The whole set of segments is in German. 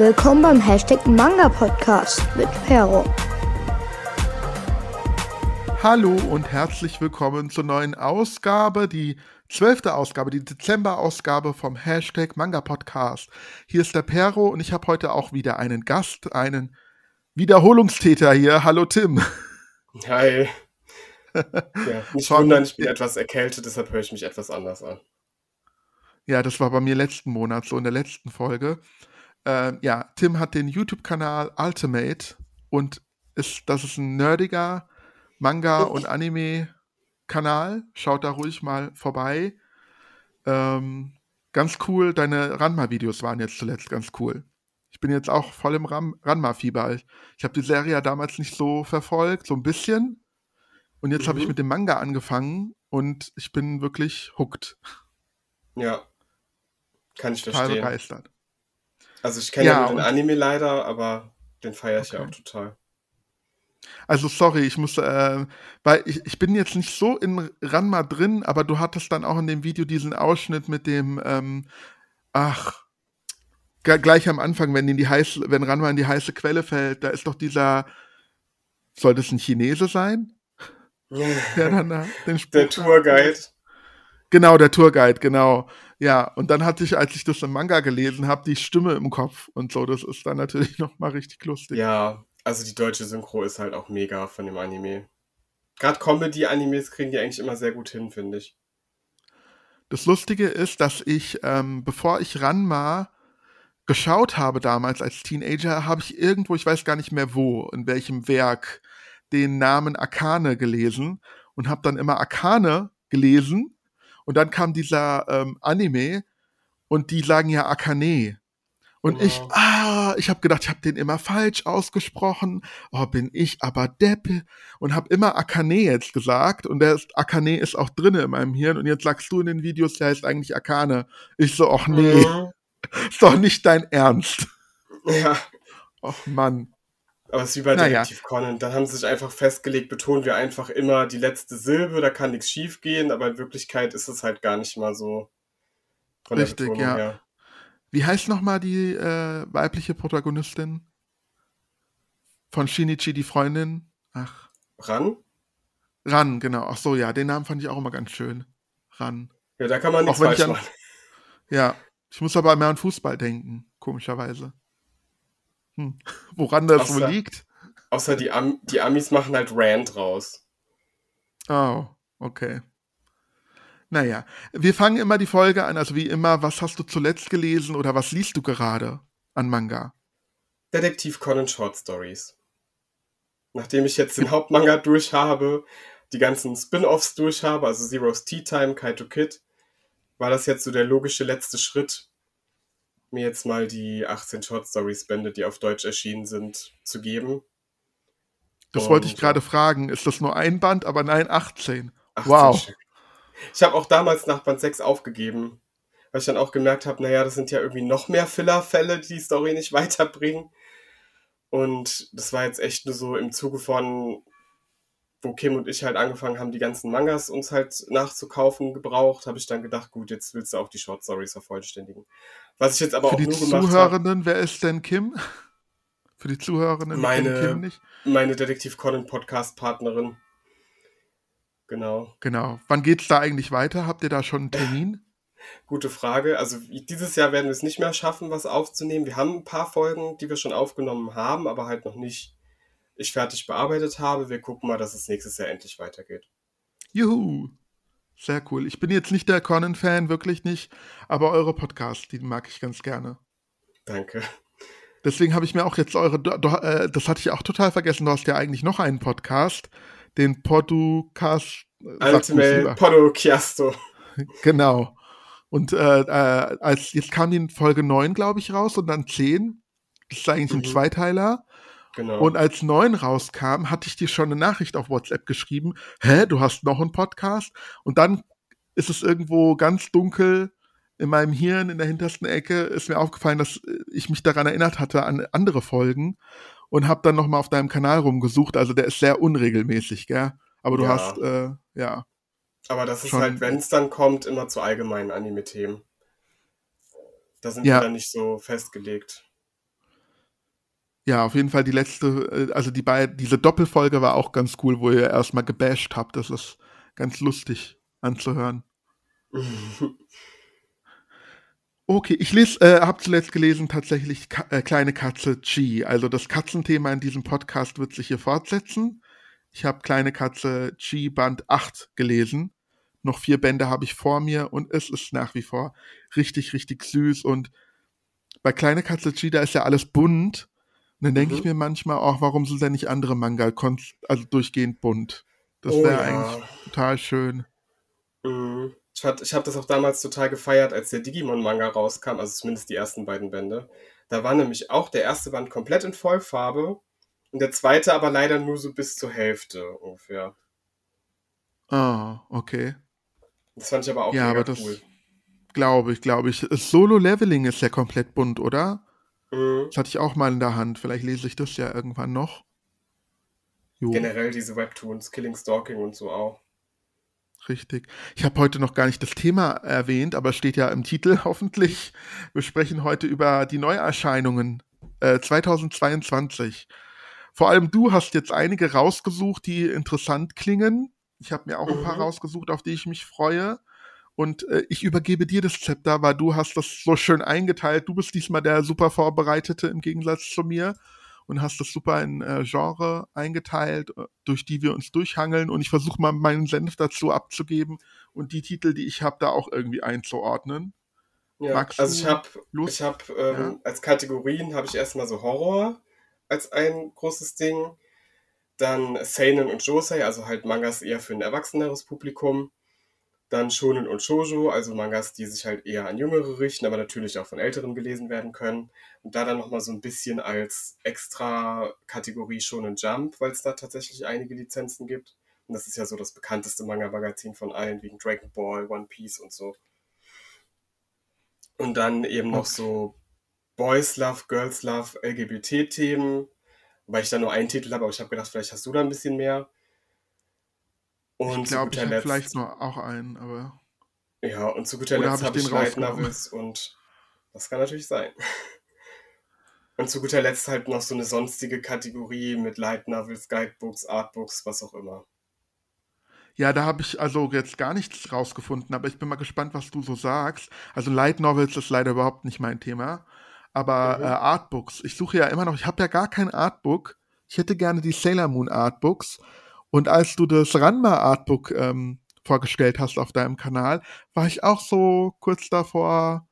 Willkommen beim Hashtag Manga Podcast mit Pero. Hallo und herzlich willkommen zur neuen Ausgabe, die zwölfte Ausgabe, die Dezember-Ausgabe vom Hashtag Manga Podcast. Hier ist der Pero und ich habe heute auch wieder einen Gast, einen Wiederholungstäter hier. Hallo Tim. Hi. Ja, nicht wundern, ich bin etwas erkältet, deshalb höre ich mich etwas anders an. Ja, das war bei mir letzten Monat, so in der letzten Folge. Äh, ja, Tim hat den YouTube-Kanal Ultimate und ist, das ist ein nerdiger Manga- und Anime-Kanal. Schaut da ruhig mal vorbei. Ähm, ganz cool, deine Ranma-Videos waren jetzt zuletzt ganz cool. Ich bin jetzt auch voll im Ranma-Fieber. Ich, habe die Serie ja damals nicht so verfolgt, so ein bisschen. Und jetzt mhm. habe ich mit dem Manga angefangen und ich bin wirklich hooked. Ja. Kann ich verstehen. Total begeistert. Also ich kenne ja, ja den Anime leider, aber den feiere ich okay. ja auch total. Also sorry, ich muss, äh, weil ich, ich bin jetzt nicht so in Ranma drin, aber du hattest dann auch in dem Video diesen Ausschnitt mit dem, ähm, ach, gleich am Anfang, wenn in die heiße, wenn Ranma in die heiße Quelle fällt, da ist doch dieser, soll das ein Chinese sein? Der dann da den Spruch Der Tourguide. Genau, der Tourguide, genau. Ja, und dann hatte ich, als ich das im Manga gelesen habe, die Stimme im Kopf und so. Das ist dann natürlich nochmal richtig lustig. Ja, also die deutsche Synchro ist halt auch mega von dem Anime. Gerade Comedy-Animes kriegen die eigentlich immer sehr gut hin, finde ich. Das Lustige ist, dass ich, ähm, bevor ich Ranma geschaut habe damals als Teenager, habe ich irgendwo, ich weiß gar nicht mehr wo, in welchem Werk, den Namen Akane gelesen und habe dann immer Akane gelesen und dann kam dieser ähm, Anime und die sagen ja Akane. Und wow. ich, ah, ich habe gedacht, ich habe den immer falsch ausgesprochen. Oh, bin ich aber Deppe. Und habe immer Akane jetzt gesagt. Und der ist, Akane ist auch drinne in meinem Hirn. Und jetzt sagst du in den Videos, der heißt eigentlich Akane. Ich so, ach nee, mhm. ist doch nicht dein Ernst. Ja. Och Mann. Aber es ist wie bei naja. Detective Conan. Dann haben sie sich einfach festgelegt, betonen wir einfach immer die letzte Silbe, da kann nichts schief gehen, aber in Wirklichkeit ist es halt gar nicht mal so. Richtig, ja. Her. Wie heißt nochmal die äh, weibliche Protagonistin? Von Shinichi, die Freundin? Ach. Ran? Ran, genau. Ach so, ja, den Namen fand ich auch immer ganz schön. Ran. Ja, da kann man nichts falsch an, machen. Ja, ich muss aber mehr an Fußball denken, komischerweise. Hm. Woran das außer, wohl liegt? Außer die, Am die Amis machen halt Rand raus. Oh, okay. Naja, wir fangen immer die Folge an, also wie immer, was hast du zuletzt gelesen oder was liest du gerade an Manga? Detektiv Conan Short Stories. Nachdem ich jetzt den Hauptmanga durch habe, die ganzen Spin-offs durch habe, also Zero's Tea Time, Kaito Kid, war das jetzt so der logische letzte Schritt, mir jetzt mal die 18 Short Stories Bände, die auf Deutsch erschienen sind, zu geben. Das Und, wollte ich gerade fragen. Ist das nur ein Band, aber nein, 18. 18 wow. Stück. Ich habe auch damals nach Band 6 aufgegeben, weil ich dann auch gemerkt habe, naja, das sind ja irgendwie noch mehr Filler-Fälle, die die Story nicht weiterbringen. Und das war jetzt echt nur so im Zuge von, wo Kim und ich halt angefangen haben, die ganzen Mangas uns halt nachzukaufen gebraucht, habe ich dann gedacht, gut, jetzt willst du auch die Short Stories vervollständigen. Was ich jetzt aber Für auch die nur gemacht Zuhörenden, wer ist denn Kim? Für die Zuhörenden meine, Kim nicht? Meine Detektiv Conan Podcast Partnerin. Genau. Genau. Wann geht's da eigentlich weiter? Habt ihr da schon einen Termin? Gute Frage. Also dieses Jahr werden wir es nicht mehr schaffen, was aufzunehmen. Wir haben ein paar Folgen, die wir schon aufgenommen haben, aber halt noch nicht ich fertig bearbeitet habe. Wir gucken mal, dass es nächstes Jahr endlich weitergeht. Juhu! Sehr cool. Ich bin jetzt nicht der Conan-Fan, wirklich nicht, aber eure Podcasts, die mag ich ganz gerne. Danke. Deswegen habe ich mir auch jetzt eure, äh, das hatte ich auch total vergessen, du hast ja eigentlich noch einen Podcast, den Podcast. Äh, Ultimate Podcasto. Genau. Und äh, äh, als jetzt kam die Folge 9, glaube ich, raus und dann 10. Das ist eigentlich mhm. ein Zweiteiler. Genau. Und als 9 rauskam, hatte ich dir schon eine Nachricht auf WhatsApp geschrieben. Hä, du hast noch einen Podcast? Und dann ist es irgendwo ganz dunkel in meinem Hirn, in der hintersten Ecke, ist mir aufgefallen, dass ich mich daran erinnert hatte an andere Folgen und habe dann nochmal auf deinem Kanal rumgesucht. Also der ist sehr unregelmäßig, gell? Aber du ja. hast, äh, ja. Aber das ist halt, wenn es dann kommt, immer zu allgemeinen Anime-Themen. Da sind ja. wir dann nicht so festgelegt. Ja, auf jeden Fall die letzte, äh, also die beiden, diese Doppelfolge war auch ganz cool, wo ihr erstmal gebasht habt. Das ist ganz lustig anzuhören. Okay, ich lese, äh, habe zuletzt gelesen tatsächlich Ka äh, Kleine Katze G. Also das Katzenthema in diesem Podcast wird sich hier fortsetzen. Ich habe Kleine Katze G Band 8 gelesen. Noch vier Bände habe ich vor mir und es ist nach wie vor richtig, richtig süß. Und bei Kleine Katze G, da ist ja alles bunt. Und dann denke mhm. ich mir manchmal auch, warum sind denn nicht andere Manga also durchgehend bunt? Das wäre oh, ja. eigentlich total schön. Mhm. Ich, ich habe das auch damals total gefeiert, als der Digimon-Manga rauskam, also zumindest die ersten beiden Bände. Da war nämlich auch der erste Band komplett in Vollfarbe und der zweite aber leider nur so bis zur Hälfte ungefähr. Ah, okay. Das fand ich aber auch ja, aber das cool. Glaube ich, glaube ich. Solo-Leveling ist ja komplett bunt, oder? Mhm. Das hatte ich auch mal in der Hand. Vielleicht lese ich das ja irgendwann noch. Jo. Generell diese Webtoons, Killing Stalking und so auch. Richtig. Ich habe heute noch gar nicht das Thema erwähnt, aber es steht ja im Titel hoffentlich. Wir sprechen heute über die Neuerscheinungen äh, 2022. Vor allem du hast jetzt einige rausgesucht, die interessant klingen. Ich habe mir auch ein paar mhm. rausgesucht, auf die ich mich freue. Und äh, ich übergebe dir das Zepter, weil du hast das so schön eingeteilt. Du bist diesmal der super Vorbereitete im Gegensatz zu mir und hast das super in äh, Genre eingeteilt, äh, durch die wir uns durchhangeln. Und ich versuche mal meinen Senf dazu abzugeben und die Titel, die ich habe, da auch irgendwie einzuordnen. Ja, Magst also ich habe ich hab, ähm, ja? als Kategorien habe ich erstmal so Horror als ein großes Ding. Dann Seinen und Josei, also halt Mangas eher für ein erwachseneres Publikum. Dann Shonen und Shoujo, also Mangas, die sich halt eher an Jüngere richten, aber natürlich auch von Älteren gelesen werden können. Und da dann nochmal so ein bisschen als extra Kategorie Shonen Jump, weil es da tatsächlich einige Lizenzen gibt. Und das ist ja so das bekannteste Manga-Magazin von allen, wegen Dragon Ball, One Piece und so. Und dann eben noch so Boys Love, Girls Love, LGBT-Themen, weil ich da nur einen Titel habe, aber ich habe gedacht, vielleicht hast du da ein bisschen mehr. Und ich glaube, ich habe vielleicht nur auch einen, aber. Ja, und zu guter Letzt habe ich, ich Light Novels und das kann natürlich sein. Und zu guter Letzt halt noch so eine sonstige Kategorie mit Light Novels, Guidebooks, Artbooks, was auch immer. Ja, da habe ich also jetzt gar nichts rausgefunden, aber ich bin mal gespannt, was du so sagst. Also Light Novels ist leider überhaupt nicht mein Thema, aber mhm. äh, Artbooks. Ich suche ja immer noch, ich habe ja gar kein Artbook. Ich hätte gerne die Sailor Moon Artbooks und als du das Ranma Artbook ähm, vorgestellt hast auf deinem Kanal, war ich auch so kurz davor,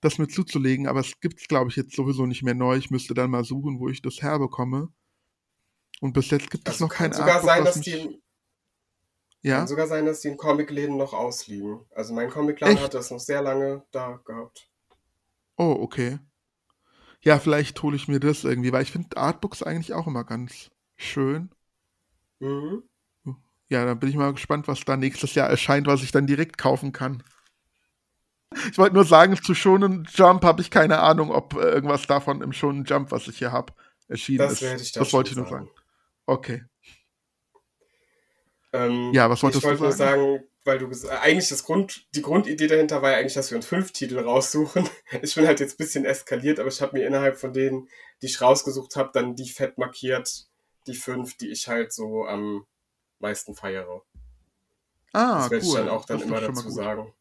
das mir zuzulegen. Aber es gibt es, glaube ich, jetzt sowieso nicht mehr neu. Ich müsste dann mal suchen, wo ich das herbekomme. Und bis jetzt gibt es also noch kein sogar Artbook, sein, dass die ja? Kann sogar sein, dass die in Comicläden noch ausliegen. Also mein Comicladen hat das noch sehr lange da gehabt. Oh, okay. Ja, vielleicht hole ich mir das irgendwie, weil ich finde Artbooks eigentlich auch immer ganz schön. Mhm. Ja, dann bin ich mal gespannt, was da nächstes Jahr erscheint, was ich dann direkt kaufen kann. Ich wollte nur sagen, zu Shonen Jump habe ich keine Ahnung, ob äh, irgendwas davon im Shonen Jump, was ich hier habe, erschienen das ist. Ich das wollte ich nur sagen. sagen. Okay. Ähm, ja, was wolltest ich wollte du sagen? nur sagen, weil du äh, eigentlich das Grund, die Grundidee dahinter war ja eigentlich, dass wir uns fünf Titel raussuchen. Ich bin halt jetzt ein bisschen eskaliert, aber ich habe mir innerhalb von denen, die ich rausgesucht habe, dann die fett markiert, die fünf, die ich halt so am meisten feiere. Ah, das werde cool. ich dann auch dann immer dazu sagen.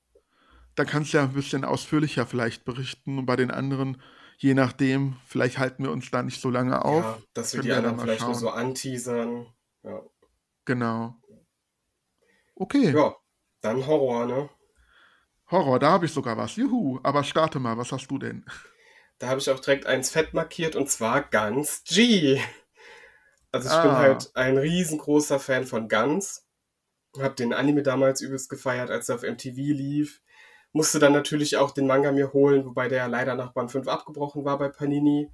Da kannst du ja ein bisschen ausführlicher vielleicht berichten und bei den anderen, je nachdem, vielleicht halten wir uns da nicht so lange auf. Ja, dass wir die anderen vielleicht schauen. nur so anteasern. Ja. Genau. Okay. Ja, dann Horror, ne? Horror, da habe ich sogar was. Juhu, aber starte mal, was hast du denn? Da habe ich auch direkt eins fett markiert und zwar ganz G. Also ich ah. bin halt ein riesengroßer Fan von Guns. Hab den Anime damals übelst gefeiert, als er auf MTV lief. Musste dann natürlich auch den Manga mir holen, wobei der leider nach Band 5 abgebrochen war bei Panini.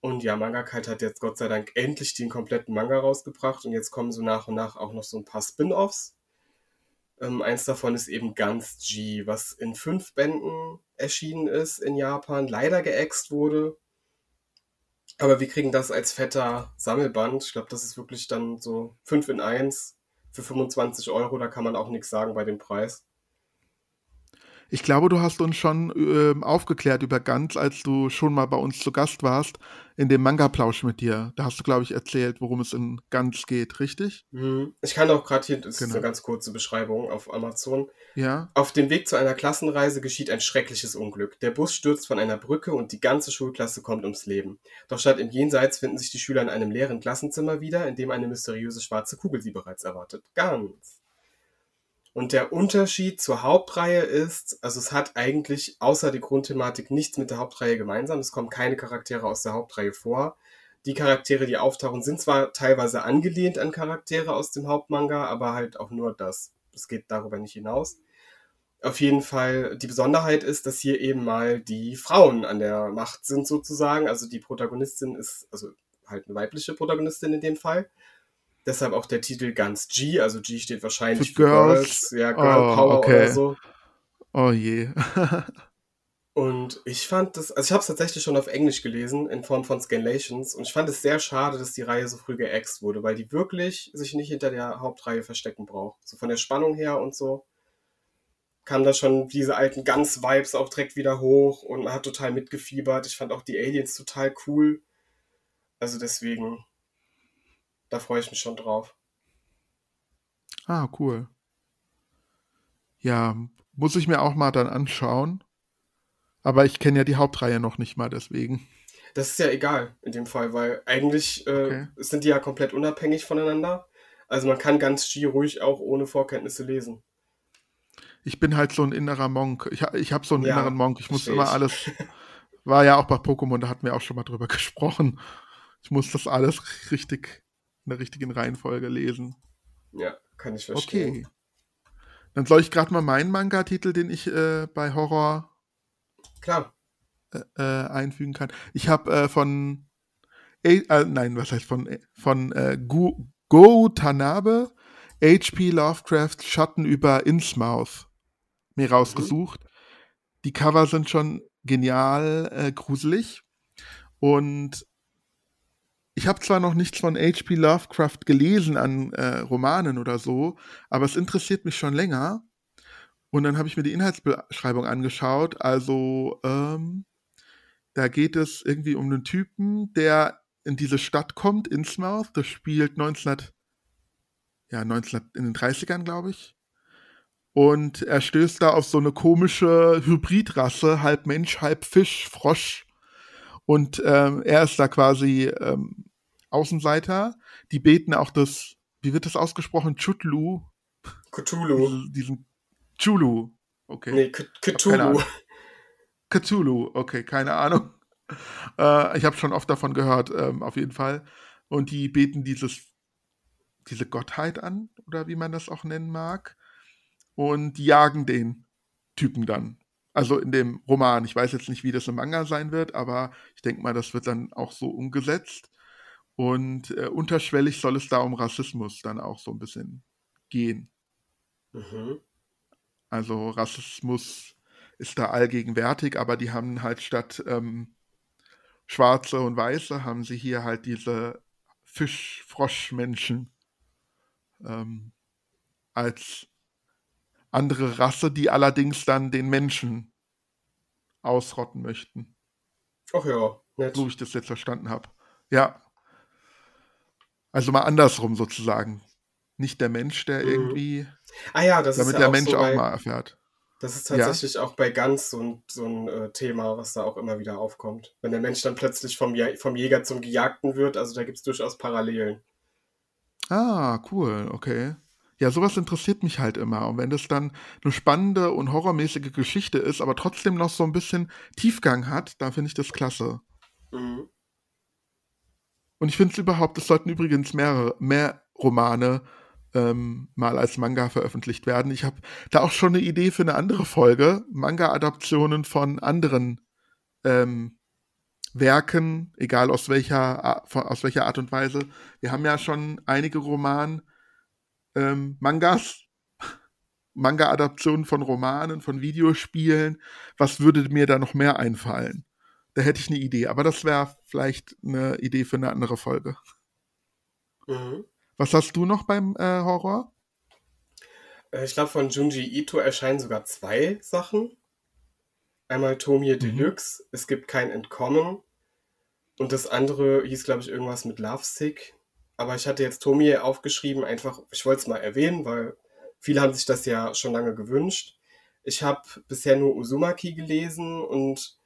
Und ja, Manga Kite hat jetzt Gott sei Dank endlich den kompletten Manga rausgebracht und jetzt kommen so nach und nach auch noch so ein paar Spin-offs. Ähm, eins davon ist eben Guns G, was in fünf Bänden erschienen ist in Japan, leider geäxt wurde. Aber wir kriegen das als fetter Sammelband. Ich glaube, das ist wirklich dann so 5 in 1 für 25 Euro. Da kann man auch nichts sagen bei dem Preis. Ich glaube, du hast uns schon äh, aufgeklärt über Ganz, als du schon mal bei uns zu Gast warst, in dem Manga-Plausch mit dir. Da hast du, glaube ich, erzählt, worum es in Ganz geht, richtig? Mhm. Ich kann auch gerade hier, das Genau. ist eine ganz kurze Beschreibung auf Amazon. Ja. Auf dem Weg zu einer Klassenreise geschieht ein schreckliches Unglück. Der Bus stürzt von einer Brücke und die ganze Schulklasse kommt ums Leben. Doch statt im Jenseits finden sich die Schüler in einem leeren Klassenzimmer wieder, in dem eine mysteriöse schwarze Kugel sie bereits erwartet. Ganz. Und der Unterschied zur Hauptreihe ist, also es hat eigentlich außer die Grundthematik nichts mit der Hauptreihe gemeinsam. Es kommen keine Charaktere aus der Hauptreihe vor. Die Charaktere, die auftauchen, sind zwar teilweise angelehnt an Charaktere aus dem Hauptmanga, aber halt auch nur das. Es geht darüber nicht hinaus. Auf jeden Fall, die Besonderheit ist, dass hier eben mal die Frauen an der Macht sind sozusagen. Also die Protagonistin ist, also halt eine weibliche Protagonistin in dem Fall. Deshalb auch der Titel ganz G, also G steht wahrscheinlich Für für Girls. Girls, ja, Girl Oh, Power okay. oder so. Oh je. Und ich fand das, also ich habe es tatsächlich schon auf Englisch gelesen, in Form von Scanlations. Und ich fand es sehr schade, dass die Reihe so früh geäxt wurde, weil die wirklich sich nicht hinter der Hauptreihe verstecken braucht. So von der Spannung her und so kam da schon diese alten Guns-Vibes auch direkt wieder hoch und man hat total mitgefiebert. Ich fand auch die Aliens total cool. Also deswegen, da freue ich mich schon drauf. ah, cool. Ja, muss ich mir auch mal dann anschauen. Aber ich kenne ja die Hauptreihe noch nicht mal, deswegen. Das ist ja egal in dem Fall, weil eigentlich äh, Okay. sind die ja komplett unabhängig voneinander. Also man kann ganz G ruhig auch ohne Vorkenntnisse lesen. Ich bin halt so ein innerer Monk. Ich, ich habe so einen Ja, inneren Monk. Ich muss immer ich. alles. War ja auch bei Pokémon, da hatten wir auch schon mal drüber gesprochen. Ich muss das alles richtig in der richtigen Reihenfolge lesen. Ja, kann ich verstehen. Okay. Dann soll ich gerade mal meinen Manga-Titel, den ich äh, bei Horror Klar. äh, einfügen kann. Ich habe äh, von, äh, nein, was heißt von, von äh, Go Tanabe, H.P. Lovecraft Schatten über Innsmouth mir rausgesucht. Die Cover sind schon genial äh, gruselig und ich habe zwar noch nichts von H.P. Lovecraft gelesen an äh, Romanen oder so, aber es interessiert mich schon länger. Und dann habe ich mir die Inhaltsbeschreibung angeschaut. Also, ähm, da geht es irgendwie um einen Typen, der in diese Stadt kommt, Innsmouth. Das spielt 1900, ja, 1900, in den 30ern, glaube ich. Und er stößt da auf so eine komische Hybridrasse, halb Mensch, halb Fisch, Frosch. Und ähm, er ist da quasi ähm, Außenseiter. Die beten auch das, wie wird das ausgesprochen? Chutlu. Cthulhu. Diesen, Chulu. Okay. Nee, Cthulhu. Ahnung. Cthulhu, okay, keine Ahnung. Äh, ich habe schon oft davon gehört, ähm, auf jeden Fall. Und die beten dieses, diese Gottheit an, oder wie man das auch nennen mag. Und die jagen den Typen dann. Also in dem Roman. Ich weiß jetzt nicht, wie das im Manga sein wird, aber ich denke mal, das wird dann auch so umgesetzt. Und äh, unterschwellig soll es da um Rassismus dann auch so ein bisschen gehen. Mhm. Also Rassismus ist da allgegenwärtig, aber die haben halt statt ähm, Schwarze und Weiße, haben sie hier halt diese Fisch-Frosch-Menschen ähm, als andere Rasse, die allerdings dann den Menschen ausrotten möchten. Ach ja, nett. So wie ich das jetzt verstanden habe. Ja. Also mal andersrum sozusagen. Nicht der Mensch, der Mhm. irgendwie, Ah ja, das damit ist ja der auch Mensch so auch bei, mal erfährt. Das ist Ja? tatsächlich auch bei Gans so ein, so ein äh, Thema, was da auch immer wieder aufkommt. Wenn der Mensch dann plötzlich vom, Ja- vom Jäger zum Gejagten wird, also da gibt es durchaus Parallelen. Ah, cool, okay. Ja, sowas interessiert mich halt immer. Und wenn das dann eine spannende und horrormäßige Geschichte ist, aber trotzdem noch so ein bisschen Tiefgang hat, dann finde ich das klasse. Mhm. Und ich finde es überhaupt, es sollten übrigens mehrere, mehr Romane ähm, mal als Manga veröffentlicht werden. Ich habe da auch schon eine Idee für eine andere Folge. Manga-Adaptionen von anderen ähm, Werken, egal aus welcher, aus welcher Art und Weise. Wir haben ja schon einige Roman, ähm, Mangas, Manga-Adaptionen von Romanen, von Videospielen. Was würde mir da noch mehr einfallen? Da hätte ich eine Idee, aber das wäre vielleicht eine Idee für eine andere Folge. Mhm. Was hast du noch beim äh, Horror? Äh, Ich glaube, von Junji Ito erscheinen sogar zwei Sachen. Einmal Tomie Mhm. Deluxe, es gibt kein Entkommen. Und das andere hieß, glaube ich, irgendwas mit Lovesick. Aber ich hatte jetzt Tomie aufgeschrieben, einfach, ich wollte es mal erwähnen, weil viele haben sich das ja schon lange gewünscht. Ich habe bisher nur Uzumaki gelesen und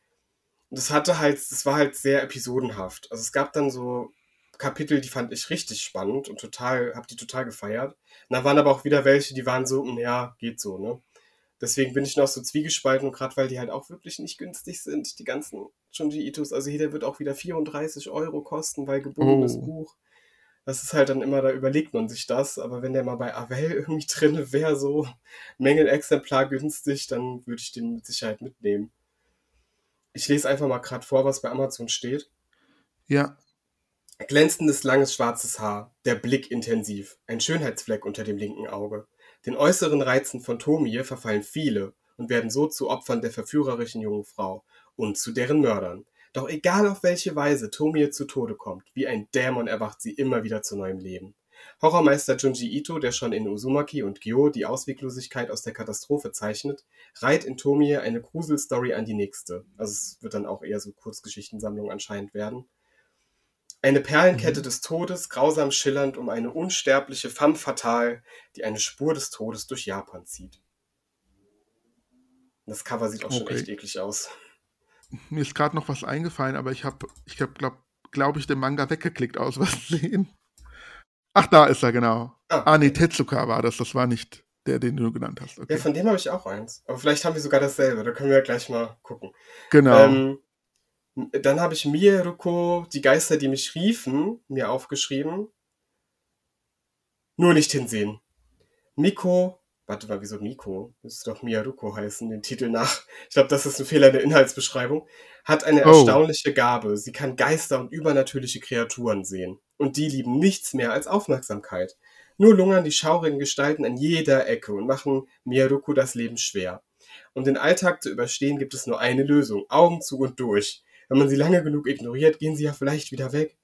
das hatte halt, das war halt sehr episodenhaft. Also es gab dann so Kapitel, die fand ich richtig spannend und total, habe die total gefeiert. Und dann waren aber auch wieder welche, die waren so, "Hm, ja, geht so, ne? Deswegen bin ich noch so zwiegespalten, gerade weil die halt auch wirklich nicht günstig sind, die ganzen Junji Itos. Also hier, der wird auch wieder 34 Euro kosten, weil gebundenes Oh. Buch. Das ist halt dann immer, da überlegt man sich das. Aber wenn der mal bei Avell irgendwie drin wäre, so Mängelexemplar günstig, dann würde ich den mit Sicherheit mitnehmen. Ich lese einfach mal gerade vor, was bei Amazon steht. Ja. Glänzendes langes schwarzes Haar, der Blick intensiv, ein Schönheitsfleck unter dem linken Auge. Den äußeren Reizen von Tomie verfallen viele und werden so zu Opfern der verführerischen jungen Frau und zu deren Mördern. Doch egal auf welche Weise Tomie zu Tode kommt, wie ein Dämon erwacht sie immer wieder zu neuem Leben. Horrormeister Junji Ito, der schon in Uzumaki und Gyo die Ausweglosigkeit aus der Katastrophe zeichnet, reiht in Tomie eine Gruselstory an die nächste. Also es wird dann auch eher so Kurzgeschichtensammlung anscheinend werden. Eine Perlenkette Mhm. des Todes, grausam schillernd um eine unsterbliche femme fatale, die eine Spur des Todes durch Japan zieht. Das Cover sieht auch schon Okay. echt eklig aus. Mir ist gerade noch was eingefallen, aber ich habe, ich habe, glaube glaub ich, den Manga weggeklickt aus Versehen. Ach, da ist er, genau. Ah, Ah, nee, Tetsuka war das. Das war nicht der, den du genannt hast. Ja, Okay. von dem habe ich auch eins. Aber vielleicht haben wir sogar dasselbe. Da können wir ja gleich mal gucken. Genau. Ähm, dann habe ich Mieruko, die Geister, die mich riefen, mir aufgeschrieben. Nur nicht hinsehen. Miko, warte mal, wieso Miko? Müsste doch Miyaruko heißen, den Titel nach. Ich glaube, das ist ein Fehler in der Inhaltsbeschreibung. Hat eine Oh. erstaunliche Gabe. Sie kann Geister und übernatürliche Kreaturen sehen. Und die lieben nichts mehr als Aufmerksamkeit. Nur lungern die schaurigen Gestalten an jeder Ecke und machen Miyaruko das Leben schwer. Um den Alltag zu überstehen, gibt es nur eine Lösung. Augen zu und durch. Wenn man sie lange genug ignoriert, gehen sie ja vielleicht wieder weg.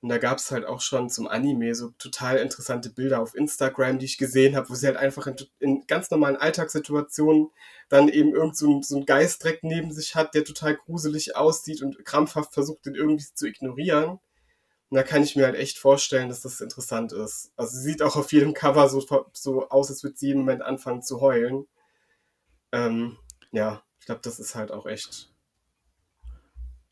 Und da gab es halt auch schon zum Anime so total interessante Bilder auf Instagram, die ich gesehen habe, wo sie halt einfach in, in ganz normalen Alltagssituationen dann eben irgend so so ein Geist direkt neben sich hat, der total gruselig aussieht und krampfhaft versucht, den irgendwie zu ignorieren. Und da kann ich mir halt echt vorstellen, dass das interessant ist. Also sie sieht auch auf jedem Cover so, so aus, als würde sie jeden Moment anfangen zu heulen. Ähm, ja, ich glaube, das ist halt auch echt.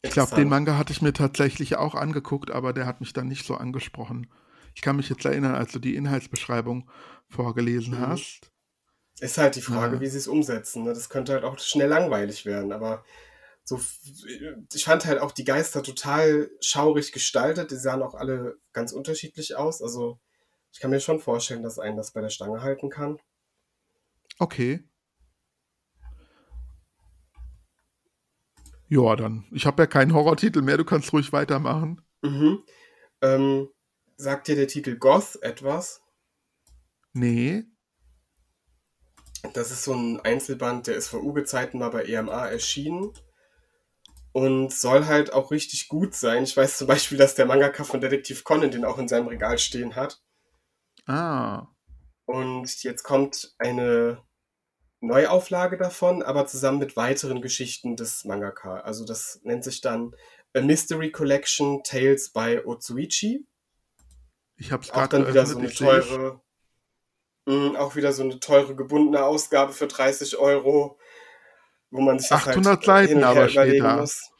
Ich glaube, den. Manga hatte ich mir tatsächlich auch angeguckt, aber der hat mich dann nicht so angesprochen. Ich kann mich jetzt erinnern, als du die Inhaltsbeschreibung vorgelesen Mhm. hast. Ist halt die Frage, Ja. wie sie es umsetzen. Ne? Das könnte halt auch schnell langweilig werden, aber so, ich fand halt auch die Geister total schaurig gestaltet. Die sahen auch alle ganz unterschiedlich aus. Also ich kann mir schon vorstellen, dass einen das bei der Stange halten kann. Okay. Ja, dann. Ich habe ja keinen Horrortitel mehr, du kannst ruhig weitermachen. Mhm. Ähm, sagt dir der Titel Goth etwas? Nee. Das ist so ein Einzelband, der ist vor Uge-Zeiten mal bei EMA erschienen und soll halt auch richtig gut sein. Ich weiß zum Beispiel, dass der Mangaka von Detektiv Conan den auch in seinem Regal stehen hat. Ah. Und jetzt kommt eine Neuauflage davon, aber zusammen mit weiteren Geschichten des Mangaka. Also das nennt sich dann A Mystery Collection Tales by Otsuichi. Ich habe es Auch gerade dann wieder so eine teure, mh, auch wieder so eine teure gebundene Ausgabe für 30 Euro, wo man sich das 800 halt Seiten aber steht da. muss.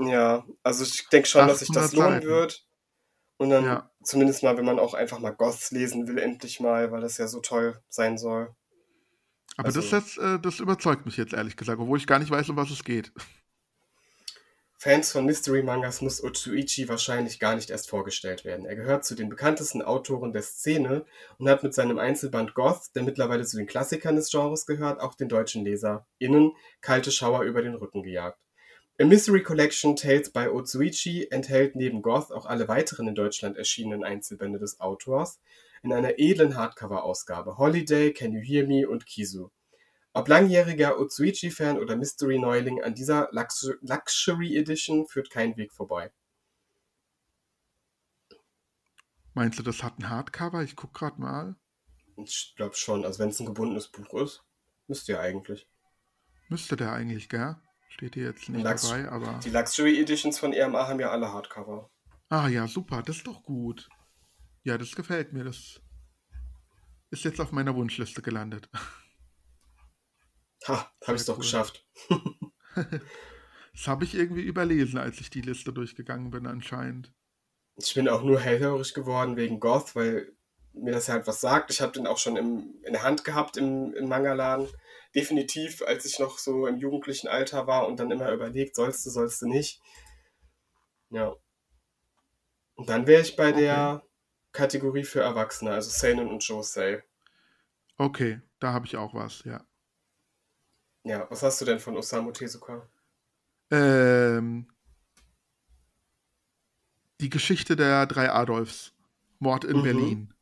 Ja, also ich denke schon, dass sich das 800 lohnen Seiten. wird. Und dann Ja. zumindest mal, wenn man auch einfach mal Goths lesen will, endlich mal, weil das ja so toll sein soll. Aber das, Also- jetzt, äh, das überzeugt mich jetzt ehrlich gesagt, obwohl ich gar nicht weiß, um was es geht. Fans von Mystery-Mangas muss Otsuichi wahrscheinlich gar nicht erst vorgestellt werden. Er gehört zu den bekanntesten Autoren der Szene und hat mit seinem Einzelband Goth, der mittlerweile zu den Klassikern des Genres gehört, auch den deutschen LeserInnen kalte Schauer über den Rücken gejagt. A Mystery Collection Tales by Otsuichi enthält neben Goth auch alle weiteren in Deutschland erschienenen Einzelbände des Autors in einer edlen Hardcover-Ausgabe. Holiday, Can You Hear Me und Kizu. Ob langjähriger Otsuichi-Fan oder Mystery-Neuling, an dieser Lux- Luxury Edition führt kein Weg vorbei. Meinst du, das hat ein Hardcover? Ich guck gerade mal. Ich glaube schon, also wenn es ein gebundenes Buch ist, müsste ja eigentlich. Müsste der eigentlich, gell? Steht hier jetzt nicht Lux dabei, aber. Die Luxury Editions von EMA haben ja alle Hardcover. Ah ja, super, das ist doch gut. Ja, das gefällt mir. Das ist jetzt auf meiner Wunschliste gelandet. Ha, habe ich es doch cool. geschafft. Das habe ich irgendwie überlesen, als ich die Liste durchgegangen bin, anscheinend. Ich bin auch nur hellhörig geworden wegen Goth, weil mir das halt was sagt. Ich habe den auch schon im, in der Hand gehabt im, im Manga-Laden. Definitiv, als ich noch so im jugendlichen Alter war und dann immer überlegt, sollst du, sollst du nicht. Ja. Und dann wäre ich bei Okay. der Kategorie für Erwachsene, also Seinen und Josei. Okay, da habe ich auch was, ja. Ja, was hast du denn von Osamu Tezuka? Ähm, die Geschichte der drei Adolfs. Mord in Mhm. Berlin.